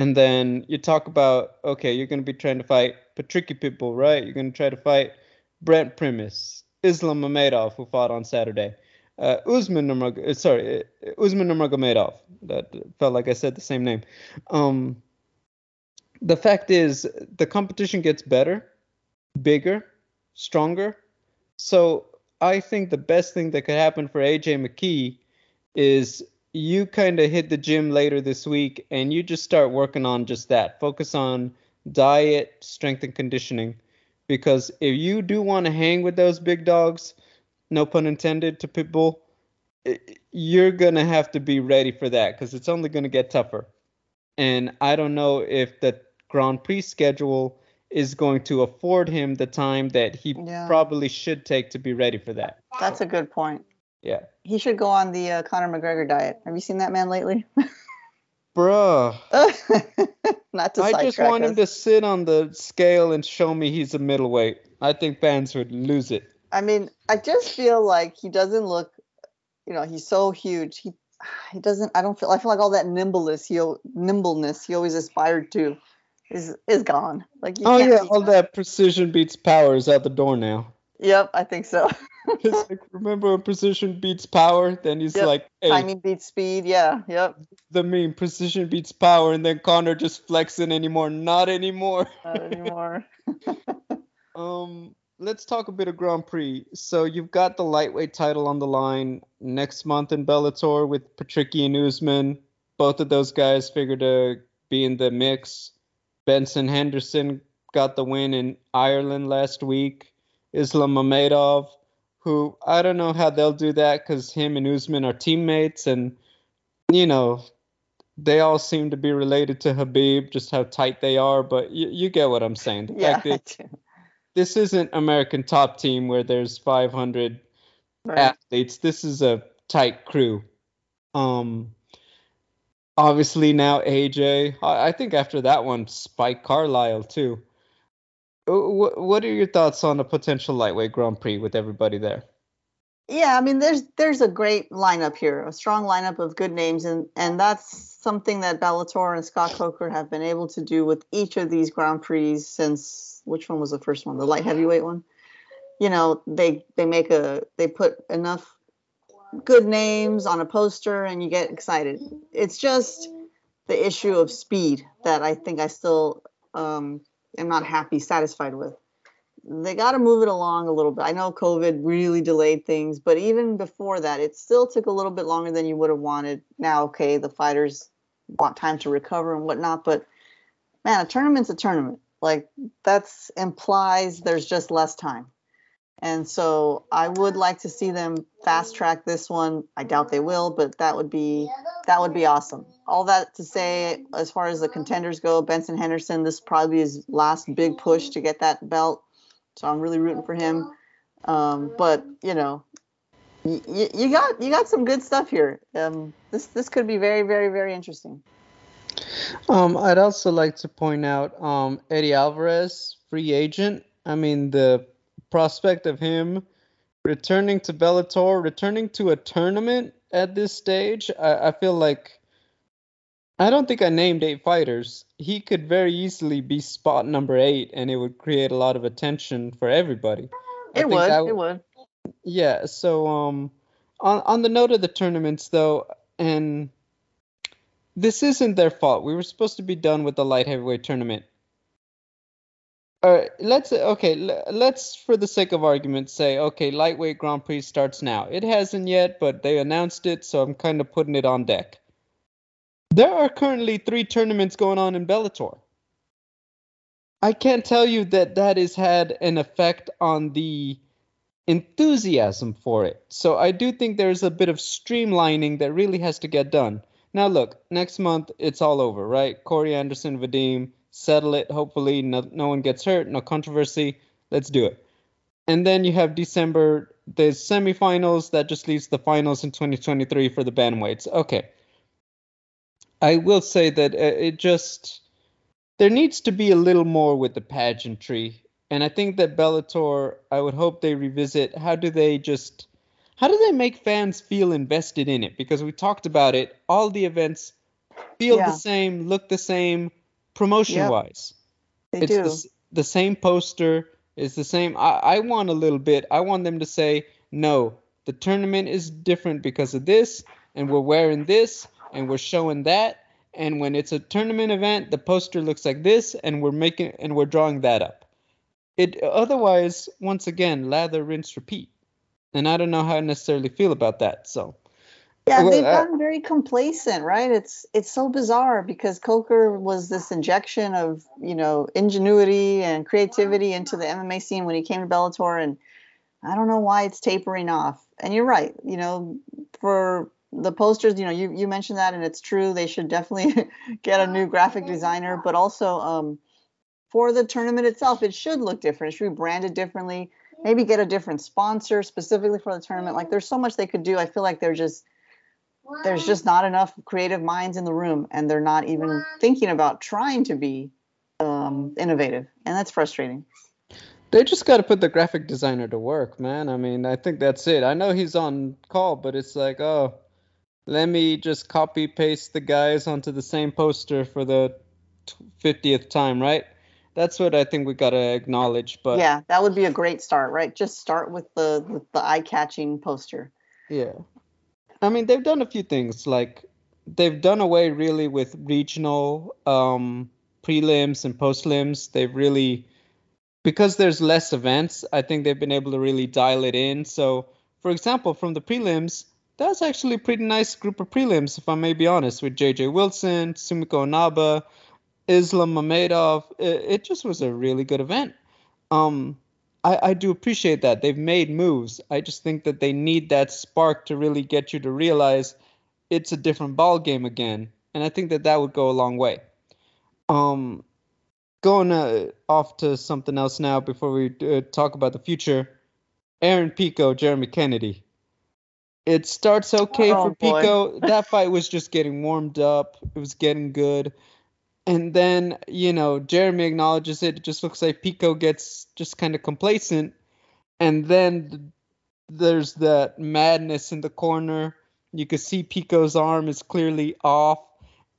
[SPEAKER 1] And then you talk about, okay, you're gonna be trying to fight Patricky Pitbull, right? You're gonna try to fight Brent Primus, Islam Mamedov, who fought on Saturday. Uh, Usman Nurmag- uh, sorry, uh, Usman Nurmagomedov. That felt like I said the same name. Um, the fact is, the competition gets better, bigger, stronger. So I think the best thing that could happen for AJ McKee is you kind of hit the gym later this week and you just start working on just that. Focus on diet, strength, and conditioning. Because if you do want to hang with those big dogs, no pun intended to Pitbull, you're going to have to be ready for that because it's only going to get tougher. And I don't know if the Grand Prix schedule is going to afford him the time that he
[SPEAKER 2] Yeah.
[SPEAKER 1] probably should take to be ready for that.
[SPEAKER 2] That's a good point.
[SPEAKER 1] Yeah.
[SPEAKER 2] He should go on the uh, Conor McGregor diet. Have you seen that man lately?
[SPEAKER 1] Bruh.
[SPEAKER 2] Not to
[SPEAKER 1] I just want him to sit on the scale and show me he's a middleweight. I think fans would lose it.
[SPEAKER 2] I mean, I just feel like he doesn't look, you know, he's so huge. He he doesn't. I don't feel. I feel like all that nimbleness he nimbleness he always aspired to is is gone. Like you
[SPEAKER 1] Oh yeah, all that precision beats power is out the door now.
[SPEAKER 2] Yep, I think so.
[SPEAKER 1] It's like remember when precision beats power? Then he's
[SPEAKER 2] Yep,
[SPEAKER 1] like, hey,
[SPEAKER 2] Timing beats speed. Yeah. Yep.
[SPEAKER 1] the meme, precision beats power, and then Conor just flexing anymore. Not anymore.
[SPEAKER 2] Not anymore.
[SPEAKER 1] Um, let's talk a bit of Grand Prix. So you've got the lightweight title on the line next month in Bellator with Patricky and Usman. Both of those guys figure to be in the mix. Benson Henderson got the win in Ireland last week. Islam Mamedov, who I don't know how they'll do that because him and Usman are teammates, and you know they all seem to be related to Khabib, just how tight they are. But you, you get what I'm saying. The
[SPEAKER 2] yeah.
[SPEAKER 1] fact that this isn't American Top Team where there's 500
[SPEAKER 2] Right.
[SPEAKER 1] athletes. This is a tight crew. Um, obviously now AJ. I, I think after that one, Spike Carlyle too. What, are your thoughts on a potential lightweight Grand Prix with everybody there?
[SPEAKER 2] Yeah, I mean, there's there's a great lineup here, a strong lineup of good names, and and that's something that Bellator and Scott Coker have been able to do with each of these Grand Prix since which one was the first one, the light heavyweight one. You know, they they make a they put enough good names on a poster, and you get excited. It's just the issue of speed that I think I still um, am not happy, satisfied with they got to move it along a little bit. I know COVID really delayed things, but even before that, it still took a little bit longer than you would have wanted. Now, okay, the fighters want time to recover and whatnot, but man, a tournament's a tournament. Like that's implies there's just less time. And so I would like to see them fast track this one. I doubt they will, but that would be that would be awesome. All that to say, as far as the contenders go, Benson Henderson, this is probably his last big push to get that belt. So I'm really rooting for him. Um, but you know, y- you got you got some good stuff here. Um, this this could be very very very interesting.
[SPEAKER 1] Um, I'd also like to point out um, Eddie Alvarez, free agent. I mean, the prospect of him returning to Bellator, returning to a tournament at this stage, I, I feel like I don't think I named eight fighters. He could very easily be spot number eight, and it would create a lot of attention for everybody.
[SPEAKER 2] It would,
[SPEAKER 1] that
[SPEAKER 2] it would.
[SPEAKER 1] yeah, so um on on the note of the tournaments though, and this isn't their fault. We were supposed to be done with the light heavyweight tournament All right, let's okay. Let's, for the sake of argument, say okay, lightweight Grand Prix starts now. It hasn't yet, but they announced it, so I'm kind of putting it on deck. There are currently three tournaments going on in Bellator. I can't tell you that that has had an effect on the enthusiasm for it. So I do think there's a bit of streamlining that really has to get done. Now, look, next month it's all over, right? Corey Anderson, Vadim, settle it. Hopefully, no, no one gets hurt, no controversy. Let's do it. And then you have December, the semifinals. That just leaves the finals in 2023 for the bantamweights. Okay. I will say that uh, it just there needs to be a little more with the pageantry, and I think that Bellator. I would hope they revisit how do they just how do they make fans feel invested in it? Because we talked about it. All the events feel yeah. the same, look the same promotion yep. wise.
[SPEAKER 2] They it's do.
[SPEAKER 1] The, the same poster. It's the same. I, I want a little bit. I want them to say, no, the tournament is different because of this, and we're wearing this, and we're showing that. And when it's a tournament event, the poster looks like this, and we're making and we're drawing that up. It otherwise, once again, lather, rinse, repeat. And I don't know how I necessarily feel about that. So
[SPEAKER 2] yeah, they've uh, gotten very complacent, right? It's it's so bizarre because Coker was this injection of you know ingenuity and creativity into the MMA scene when he came to Bellator, and I don't know why it's tapering off. And you're right, you know, for the posters, you know, you you mentioned that, and it's true. They should definitely get a new graphic designer, but also um, for the tournament itself, it should look different. It should be branded differently. Maybe get a different sponsor specifically for the tournament. Like, there's so much they could do. I feel like they're just there's just not enough creative minds in the room and they're not even thinking about trying to be um, innovative and that's frustrating
[SPEAKER 1] they just got to put the graphic designer to work man i mean i think that's it i know he's on call but it's like oh let me just copy paste the guys onto the same poster for the 50th time right that's what i think we got to acknowledge but
[SPEAKER 2] yeah that would be a great start right just start with the with the eye-catching poster
[SPEAKER 1] yeah I mean, they've done a few things. Like they've done away really with regional um, prelims and postlims. They've really because there's less events. I think they've been able to really dial it in. So, for example, from the prelims, that's actually a pretty nice group of prelims, if I may be honest, with J.J. Wilson, Sumiko Inaba, Islam Mamedov. It, it just was a really good event. Um, I, I do appreciate that. They've made moves. I just think that they need that spark to really get you to realize it's a different ball game again. And I think that that would go a long way. Um, going uh, off to something else now before we uh, talk about the future. Aaron Pico, Jeremy Kennedy. It starts okay oh, for Pico. that fight was just getting warmed up. It was getting good and then you know Jeremy acknowledges it. It just looks like Pico gets just kind of complacent, and then there's that madness in the corner. You can see Pico's arm is clearly off,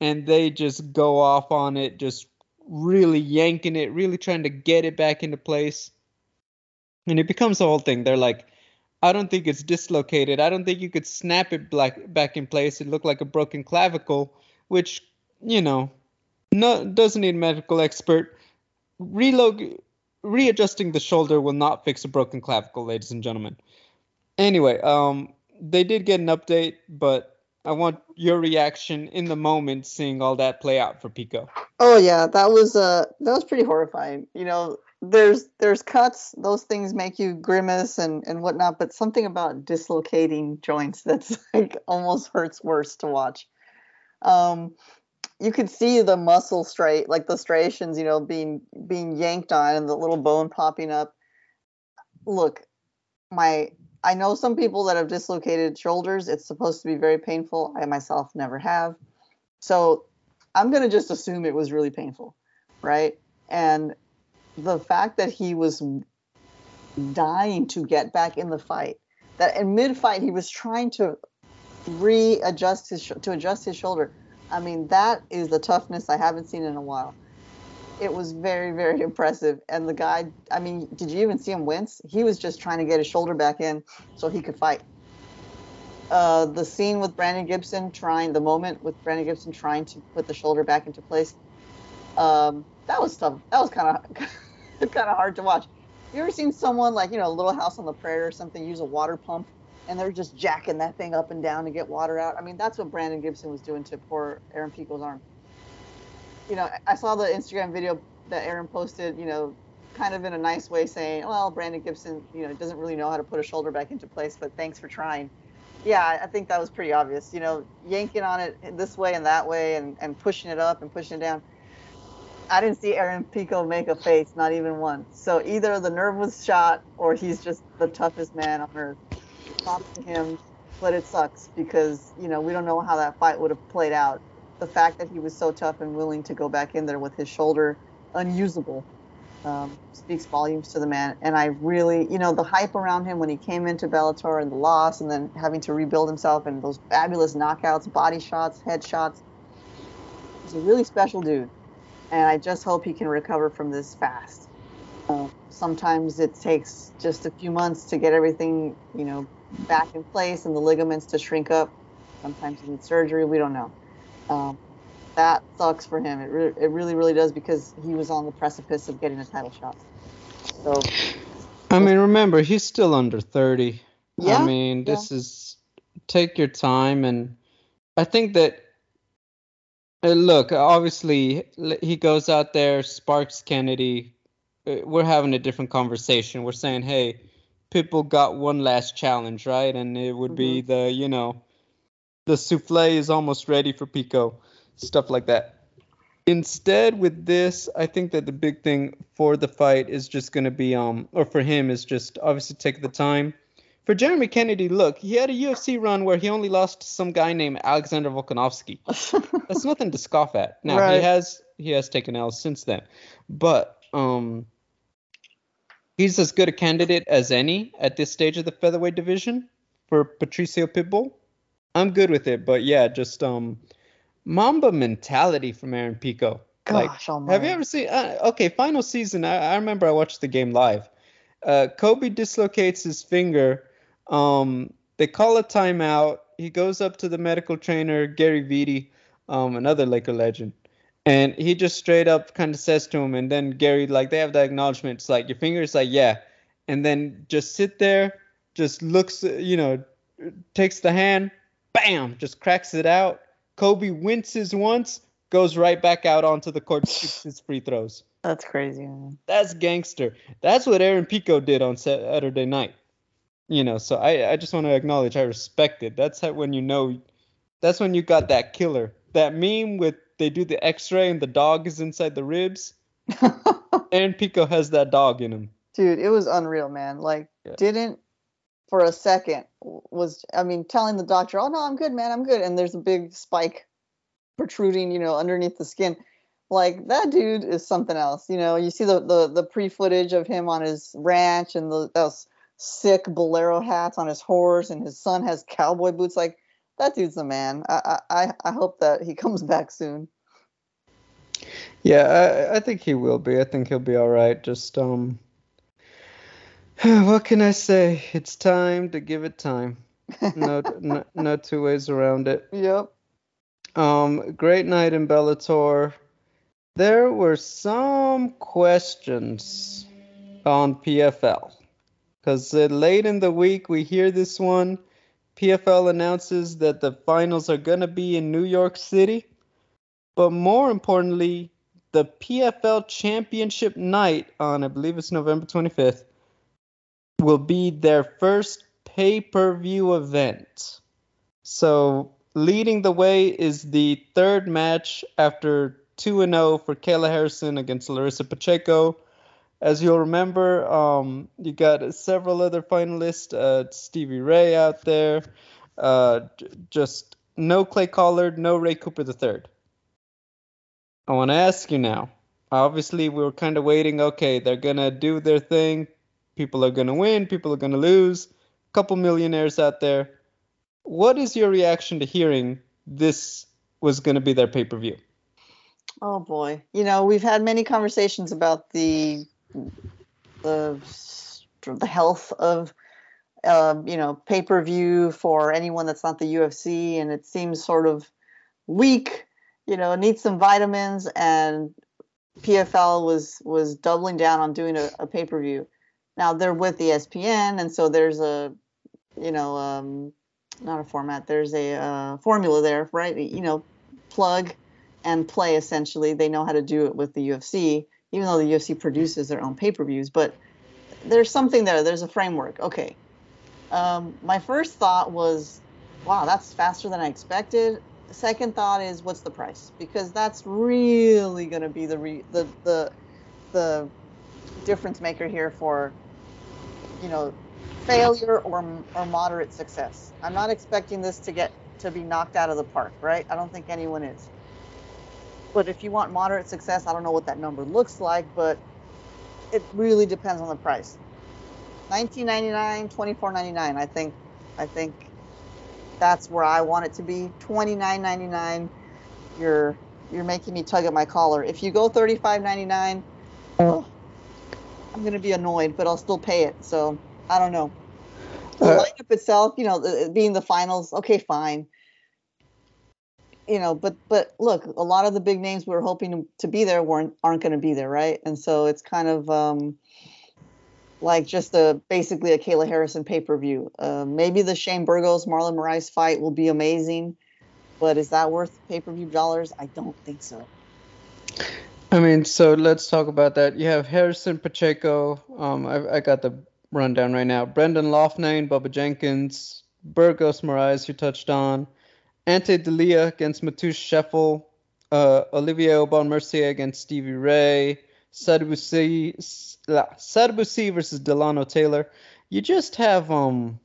[SPEAKER 1] and they just go off on it, just really yanking it, really trying to get it back into place. And it becomes a whole thing. They're like, I don't think it's dislocated. I don't think you could snap it back back in place. It looked like a broken clavicle, which you know no, doesn't need a medical expert. Relog- readjusting the shoulder will not fix a broken clavicle, ladies and gentlemen. Anyway, um, they did get an update, but I want your reaction in the moment seeing all that play out for Pico.
[SPEAKER 2] Oh yeah, that was uh that was pretty horrifying. You know, there's there's cuts, those things make you grimace and and whatnot, but something about dislocating joints that's like almost hurts worse to watch. Um, you could see the muscle straight, like the striations, you know, being being yanked on and the little bone popping up. Look, my I know some people that have dislocated shoulders. It's supposed to be very painful. I myself never have. So I'm going to just assume it was really painful, right? And the fact that he was dying to get back in the fight, that in mid fight he was trying to readjust his to adjust his shoulder I mean, that is the toughness I haven't seen in a while. It was very, very impressive. And the guy, I mean, did you even see him wince? He was just trying to get his shoulder back in so he could fight. Uh, the scene with Brandon Gibson trying, the moment with Brandon Gibson trying to put the shoulder back into place, um, that was tough. That was kind of, kind of hard to watch. You ever seen someone like you know, a Little House on the Prairie or something use a water pump, and they're just jacking that thing up and down to get water out? I mean, that's what Brandon Gibson was doing to poor Aaron Pico's arm. You know, I saw the Instagram video that Aaron posted. You know, kind of in a nice way, saying, "Well, Brandon Gibson, you know, doesn't really know how to put a shoulder back into place, but thanks for trying." Yeah, I think that was pretty obvious. You know, yanking on it this way and that way, and and pushing it up and pushing it down I didn't see Aaron Pico make a face, not even once. So either the nerve was shot or he's just the toughest man on earth. Props to him, but it sucks because you know we don't know how that fight would have played out. The fact that he was so tough and willing to go back in there with his shoulder unusable um, speaks volumes to the man. And I really, you know, the hype around him when he came into Bellator and the loss, and then having to rebuild himself and those fabulous knockouts, body shots, head shots. He's a really special dude and I just hope he can recover from this fast. Uh, sometimes it takes just a few months to get everything, you know, back in place and the ligaments to shrink up. Sometimes he needs surgery. We don't know. Um, that sucks for him. It, re- it really, really does because he was on the precipice of getting a title shot. So.
[SPEAKER 1] I mean, remember he's still under 30.
[SPEAKER 2] Yeah.
[SPEAKER 1] I mean, this
[SPEAKER 2] yeah.
[SPEAKER 1] is take your time, and I think that look, obviously, he goes out there, sparks Kennedy. Uh, we're having a different conversation. We're saying, hey, Pitbull got one last challenge, right? And it would mm-hmm. be the, you know, the souffle is almost ready for Pico, stuff like that. Instead, with this, I think that the big thing for the fight is just going to be, um, or for him, is just obviously take the time for Jeremy Kennedy, look, he had a UFC run where he only lost to some guy named Alexander Volkanovski. That's nothing to scoff at. Now right. he has he has taken L's since then, but um, he's as good a candidate as any at this stage of the featherweight division for Patricio Pitbull. I'm good with it, but yeah, just um, Mamba mentality from Aaron Pico.
[SPEAKER 2] Gosh,
[SPEAKER 1] like, have you ever seen? Uh, okay, final season. I, I remember I watched the game live. Uh, Kobe dislocates his finger um, they call a timeout. He goes up to the medical trainer, Gary Vitti, um, another Laker legend. And he just straight up kind of says to him, and then Gary, like, they have the acknowledgement. It's like, your finger's like, yeah. And then just sit there, just looks, you know, takes the hand, bam, just cracks it out. Kobe winces once, goes right back out onto the court, shoots his free throws.
[SPEAKER 2] That's crazy, man.
[SPEAKER 1] That's gangster. That's what Aaron Pico did on Saturday night you know so i i just want to acknowledge i respect it. That's how, when you know that's when you got that killer. That meme with they do the x-ray and the dog is inside the ribs? And pico has that dog in him.
[SPEAKER 2] Dude it was unreal man. Like yeah. didn't for a second was i mean telling the doctor oh no i'm good man i'm good and there's a big spike protruding you know underneath the skin. Like that dude is something else you know? You see the the, the pre footage of him on his ranch and the those sick bolero hats on his horse, and his son has cowboy boots. Like that dude's the man. I I I hope that he comes back soon.
[SPEAKER 1] Yeah, I, I think he will be. I think he'll be all right. Just um, what can I say? It's time to give it time. No, no, no two ways around it.
[SPEAKER 2] Yep.
[SPEAKER 1] Um, great night in Bellator. There were some questions on PFL. Because uh, late in the week, we hear this one. PFL announces that the finals are going to be in New York City. But more importantly, the PFL championship night on, I believe it's November 25th, will be their first pay per view event. So, leading the way is the third match after 2 0 for Kayla Harrison against Larissa Pacheco as you'll remember, um, you got several other finalists. Uh, Stevie Ray out there. Uh, just no Clay Collard, no Ray Cooper III. I want to ask you now. Obviously, we were kind of waiting. Okay, they're gonna do their thing. People are gonna win. People are gonna lose. A couple millionaires out there. What is your reaction to hearing this was gonna be their pay per view?
[SPEAKER 2] Oh boy, you know we've had many conversations about the the the health of uh, you know pay per view for anyone that's not the UFC, and it seems sort of weak. You know, needs some vitamins, and PFL was was doubling down on doing a, a pay per view. Now they're with the ESPN, and so there's a, you know, um, not a format. There's a uh, formula there, right? You know, plug and play. Essentially, they know how to do it with the UFC, even though the UFC produces their own pay per views. But there's something there. There's a framework. Okay. Um, my first thought was, wow, that's faster than I expected. Second thought is, what's the price? Because that's really going to be the re- the the the difference maker here for you know failure or or moderate success. I'm not expecting this to get to be knocked out of the park, right? I don't think anyone is. But if you want moderate success, I don't know what that number looks like, but it really depends on the price. 19.99, 24.99. I think I think that's where I want it to be. 29.99. You're you're making me tug at my collar. If you go 35.99, oh, I'm gonna be annoyed, but I'll still pay it. So I don't know. The uh, lineup itself, you know, being the finals, okay, fine. You know, but but look, a lot of the big names we were hoping to, be there weren't aren't going to be there, right? And so it's kind of um, like just a basically a Kayla Harrison pay per view. Uh, maybe the Shane Burgos Marlon Moraes fight will be amazing, but is that worth pay per view dollars? I don't think so.
[SPEAKER 1] I mean, so let's talk about that. You have Harrison Pacheco. Um, I, I got the rundown right now. Brendan Loughnane, Bubba Jenkins, Burgos Moraes, you touched on. Ante Delija against Mateusz Scheffel. Uh, Olivier Aubin Mercier against Stevie Ray. Sadibou Sadibou versus Dilano Taylor. You just have um.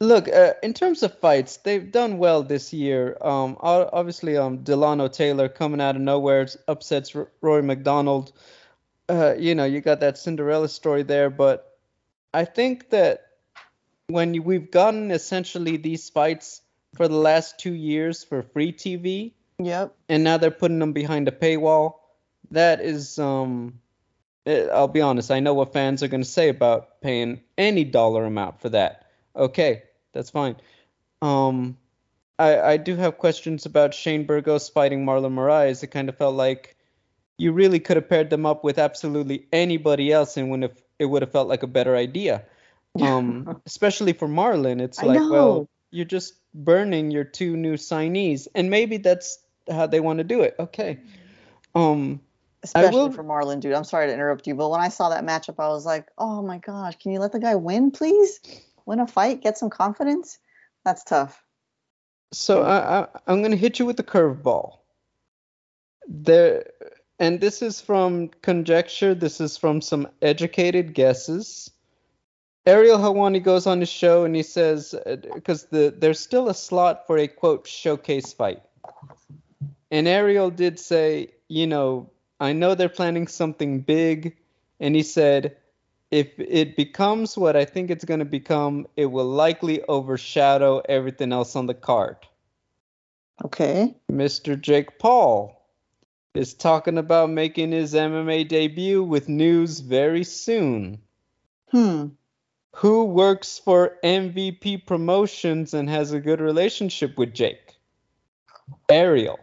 [SPEAKER 1] Look, uh, in terms of fights, they've done well this year. Um, obviously, um, Dilano Taylor coming out of nowhere upsets Rory MacDonald. Uh, you know, you got that Cinderella story there, but I think that when we've gotten essentially these fights for the last two years for free TV,
[SPEAKER 2] yep,
[SPEAKER 1] and now they're putting them behind a paywall that is um it, I'll be honest, I know what fans are going to say about paying any dollar amount for that. Okay, that's fine. Um I I do have questions about Shane Burgos fighting Marlon Moraes. It kind of felt like you really could have paired them up with absolutely anybody else and would have it would have felt like a better idea. Um especially for Marlon, it's like, well, you're just burning your two new signees and maybe that's how they want to do it. Okay. Um
[SPEAKER 2] especially will... for Marlon, dude. I'm sorry to interrupt you, but when I saw that matchup, I was like, oh my gosh, can you let the guy win, please? Win a fight, get some confidence. That's tough.
[SPEAKER 1] So I, I I'm gonna hit you with the curveball. There, and this is from conjecture. This is from some educated guesses. Ariel Helwani goes on the show and he says, because uh, the there's still a slot for a quote showcase fight, and Ariel did say, you know, I know they're planning something big. And he said, if it becomes what I think it's going to become, it will likely overshadow everything else on the card.
[SPEAKER 2] Okay.
[SPEAKER 1] Mr. Jake Paul is talking about making his MMA debut with news very soon.
[SPEAKER 2] Hmm.
[SPEAKER 1] Who works for MVP Promotions and has a good relationship with Jake? Ariel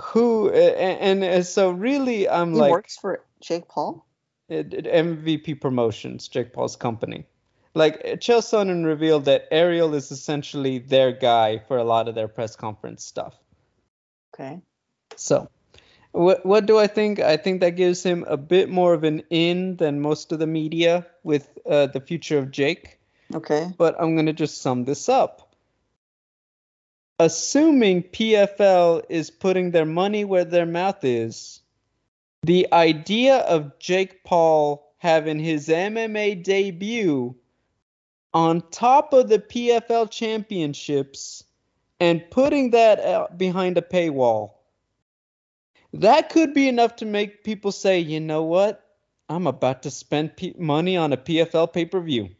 [SPEAKER 1] who and, and, so really I'm
[SPEAKER 2] he
[SPEAKER 1] like
[SPEAKER 2] works for Jake Paul.
[SPEAKER 1] Uh, it, it, MVP Promotions, Jake Paul's company. Like uh, Chael Sonnen revealed that Ariel is essentially their guy for a lot of their press conference stuff.
[SPEAKER 2] Okay.
[SPEAKER 1] So, what what do I think? I think that gives him a bit more of an in than most of the media with uh, the future of Jake.
[SPEAKER 2] Okay.
[SPEAKER 1] But I'm gonna just sum this up assuming PFL is putting their money where their mouth is, the idea of Jake Paul having his MMA debut on top of the PFL championships and putting that behind a paywall, that could be enough to make people say, you know what? I'm about to spend P- money on a PFL pay per view.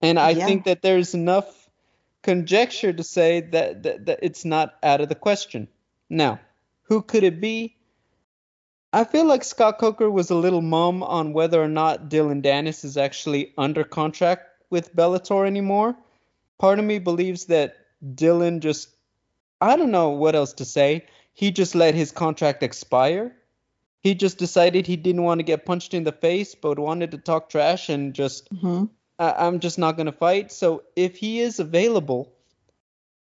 [SPEAKER 1] And I yeah. think that there's enough conjecture to say that, that, that it's not out of the question. Now, who could it be? I feel like Scott Coker was a little mum on whether or not Dillon Danis is actually under contract with Bellator anymore. Part of me believes that Dillon just, I don't know what else to say. He just let his contract expire. He just decided he didn't want to get punched in the face, but wanted to talk trash and just,
[SPEAKER 2] hmm
[SPEAKER 1] I- I'm just not going to fight. So if he is available,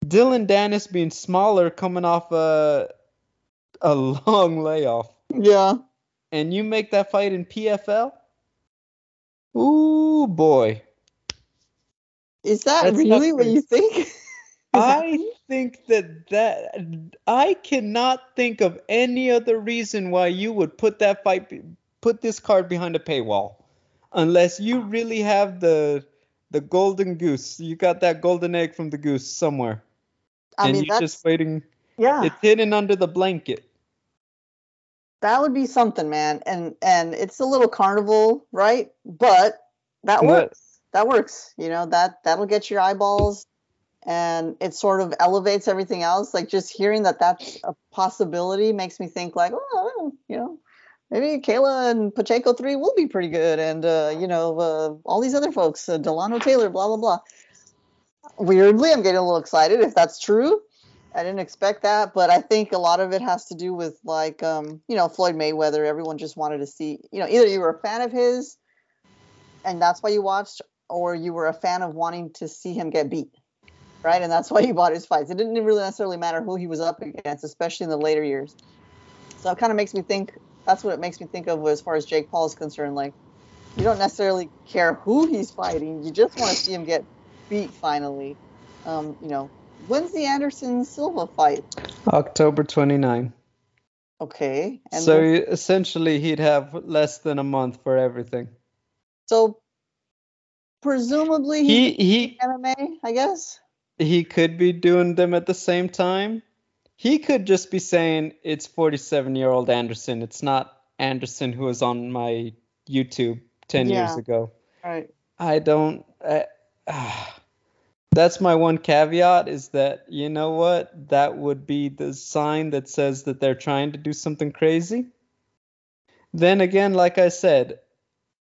[SPEAKER 1] Dillon Danis being smaller, coming off a, a long layoff,
[SPEAKER 2] Yeah.
[SPEAKER 1] and you make that fight in PFL, ooh boy.
[SPEAKER 2] Is that
[SPEAKER 1] That's
[SPEAKER 2] really what you think?
[SPEAKER 1] I think that that I cannot think of any other reason why you would put that fight put this card behind a paywall unless you really have the the golden goose. You got that golden egg from the goose somewhere
[SPEAKER 2] I
[SPEAKER 1] and
[SPEAKER 2] mean,
[SPEAKER 1] you're just waiting
[SPEAKER 2] yeah.
[SPEAKER 1] it's hidden under the blanket.
[SPEAKER 2] That would be something, man. And and it's a little carnival, right? But that
[SPEAKER 1] What-
[SPEAKER 2] works. That works. You know, that that'll get your eyeballs and it sort of elevates everything else. Like just hearing that that's a possibility makes me think like, oh, you know, maybe Kayla and Pacheco 3 will be pretty good and uh, you know, uh, all these other folks, uh, Dilano Taylor, blah blah blah. Weirdly, I'm getting a little excited if that's true. I didn't expect that, but I think a lot of it has to do with like um, you know, Floyd Mayweather. Everyone just wanted to see, you know, either you were a fan of his and that's why you watched, or you were a fan of wanting to see him get beat. Right? And that's why he bought his fights. It didn't really necessarily matter who he was up against, especially in the later years. So it kind of makes me think that's what it makes me think of as far as Jake Paul is concerned. Like you don't necessarily care who he's fighting, you just want to see him get beat finally. Um, you know, when's the Anderson Silva fight?
[SPEAKER 1] October 29.
[SPEAKER 2] Okay. And
[SPEAKER 1] so
[SPEAKER 2] then-
[SPEAKER 1] essentially he'd have less than a month for everything.
[SPEAKER 2] so presumably
[SPEAKER 1] He
[SPEAKER 2] he's
[SPEAKER 1] he
[SPEAKER 2] MMA, I guess.
[SPEAKER 1] He could be doing them at the same time. He could just be saying it's 47 year old Anderson. It's not Anderson who was on my YouTube 10 years ago.
[SPEAKER 2] Right.
[SPEAKER 1] I don't. I, ah. that's my one caveat is that, you know what? That would be the sign that says that they're trying to do something crazy. Then again, like I said,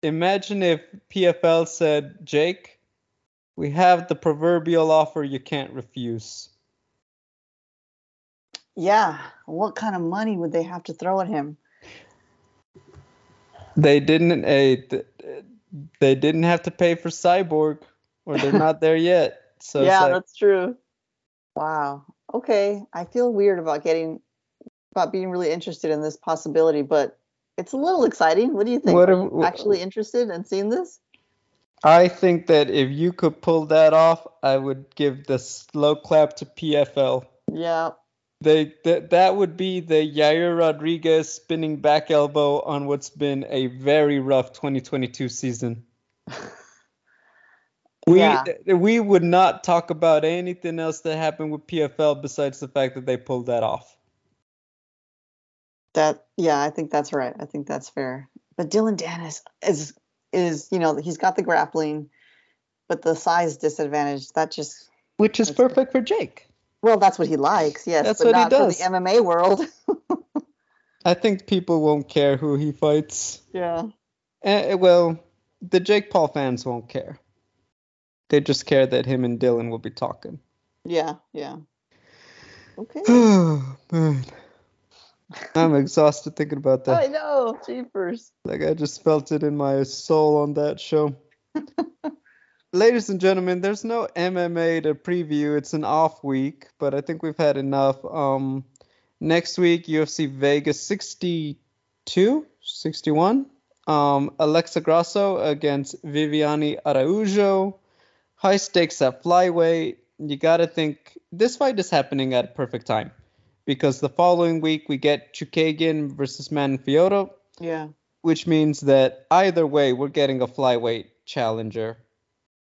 [SPEAKER 1] imagine if PFL said, Jake, we have the proverbial offer you can't refuse.
[SPEAKER 2] Yeah. What kind of money would they have to throw at him?
[SPEAKER 1] They didn't. th- they didn't have to pay for Cyborg, or they're not there yet. So
[SPEAKER 2] yeah,
[SPEAKER 1] like-
[SPEAKER 2] that's true. Wow. Okay. I feel weird about getting about being really interested in this possibility, but it's a little exciting. What do you think?
[SPEAKER 1] What
[SPEAKER 2] Are
[SPEAKER 1] if-
[SPEAKER 2] actually interested in seeing this?
[SPEAKER 1] I think that if you could pull that off, I would give the slow clap to PFL.
[SPEAKER 2] Yeah.
[SPEAKER 1] They that that would be the Yair Rodriguez spinning back elbow on what's been a very rough 2022 season. We
[SPEAKER 2] Yeah.
[SPEAKER 1] we would not talk about anything else that happened with PFL besides the fact that they pulled that off.
[SPEAKER 2] That yeah, I think that's right. I think that's fair. But Dillon Danis is is, you know, he's got the grappling, but the size disadvantage, that just
[SPEAKER 1] Which is perfect for Jake.
[SPEAKER 2] well, that's what he likes, yes,
[SPEAKER 1] That's
[SPEAKER 2] but
[SPEAKER 1] what he
[SPEAKER 2] not
[SPEAKER 1] does.
[SPEAKER 2] for the MMA world.
[SPEAKER 1] I think people won't care who he fights.
[SPEAKER 2] yeah.
[SPEAKER 1] Eh, well, the Jake Paul fans won't care. They just care that him and Dillon will be talking.
[SPEAKER 2] Yeah, yeah. Okay.
[SPEAKER 1] Oh man, I'm exhausted thinking about that.
[SPEAKER 2] I know, jeepers.
[SPEAKER 1] Like I just felt it in my soul on that show. Ladies and gentlemen, there's no MMA to preview. It's an off week, but I think we've had enough. Um, next week, UFC Vegas 62, 61. Um, Alexa Grasso against Viviane Araujo. High stakes at flyweight. You got to think this fight is happening at a perfect time because the following week we get Chookagian versus Manon Fiorot
[SPEAKER 2] Yeah.
[SPEAKER 1] which means that either way we're getting a flyweight challenger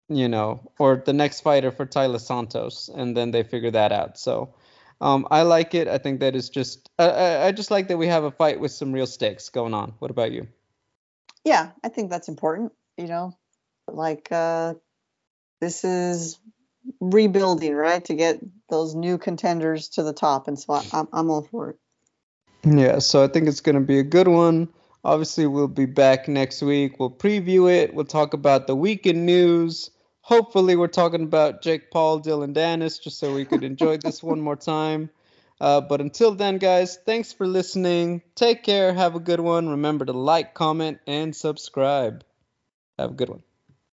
[SPEAKER 1] you know or the next fighter for Taila Santos and then they figure that out so um, I like it I think that is just I, I, I just like that we have a fight with some real stakes going on what about you
[SPEAKER 2] Yeah, I think that's important, you know. Like uh this is rebuilding, right? To get those new contenders to the top and so I'm I'm all for it.
[SPEAKER 1] yeah so I think it's going to be a good one obviously we'll be back next week we'll preview it we'll talk about the weekend news hopefully we're talking about Jake Paul Dillon Danis just so we could enjoy this one more time Uh, but until then, guys, thanks for listening. Take care. Have a good one. Remember to like, comment, and subscribe. Have a good one.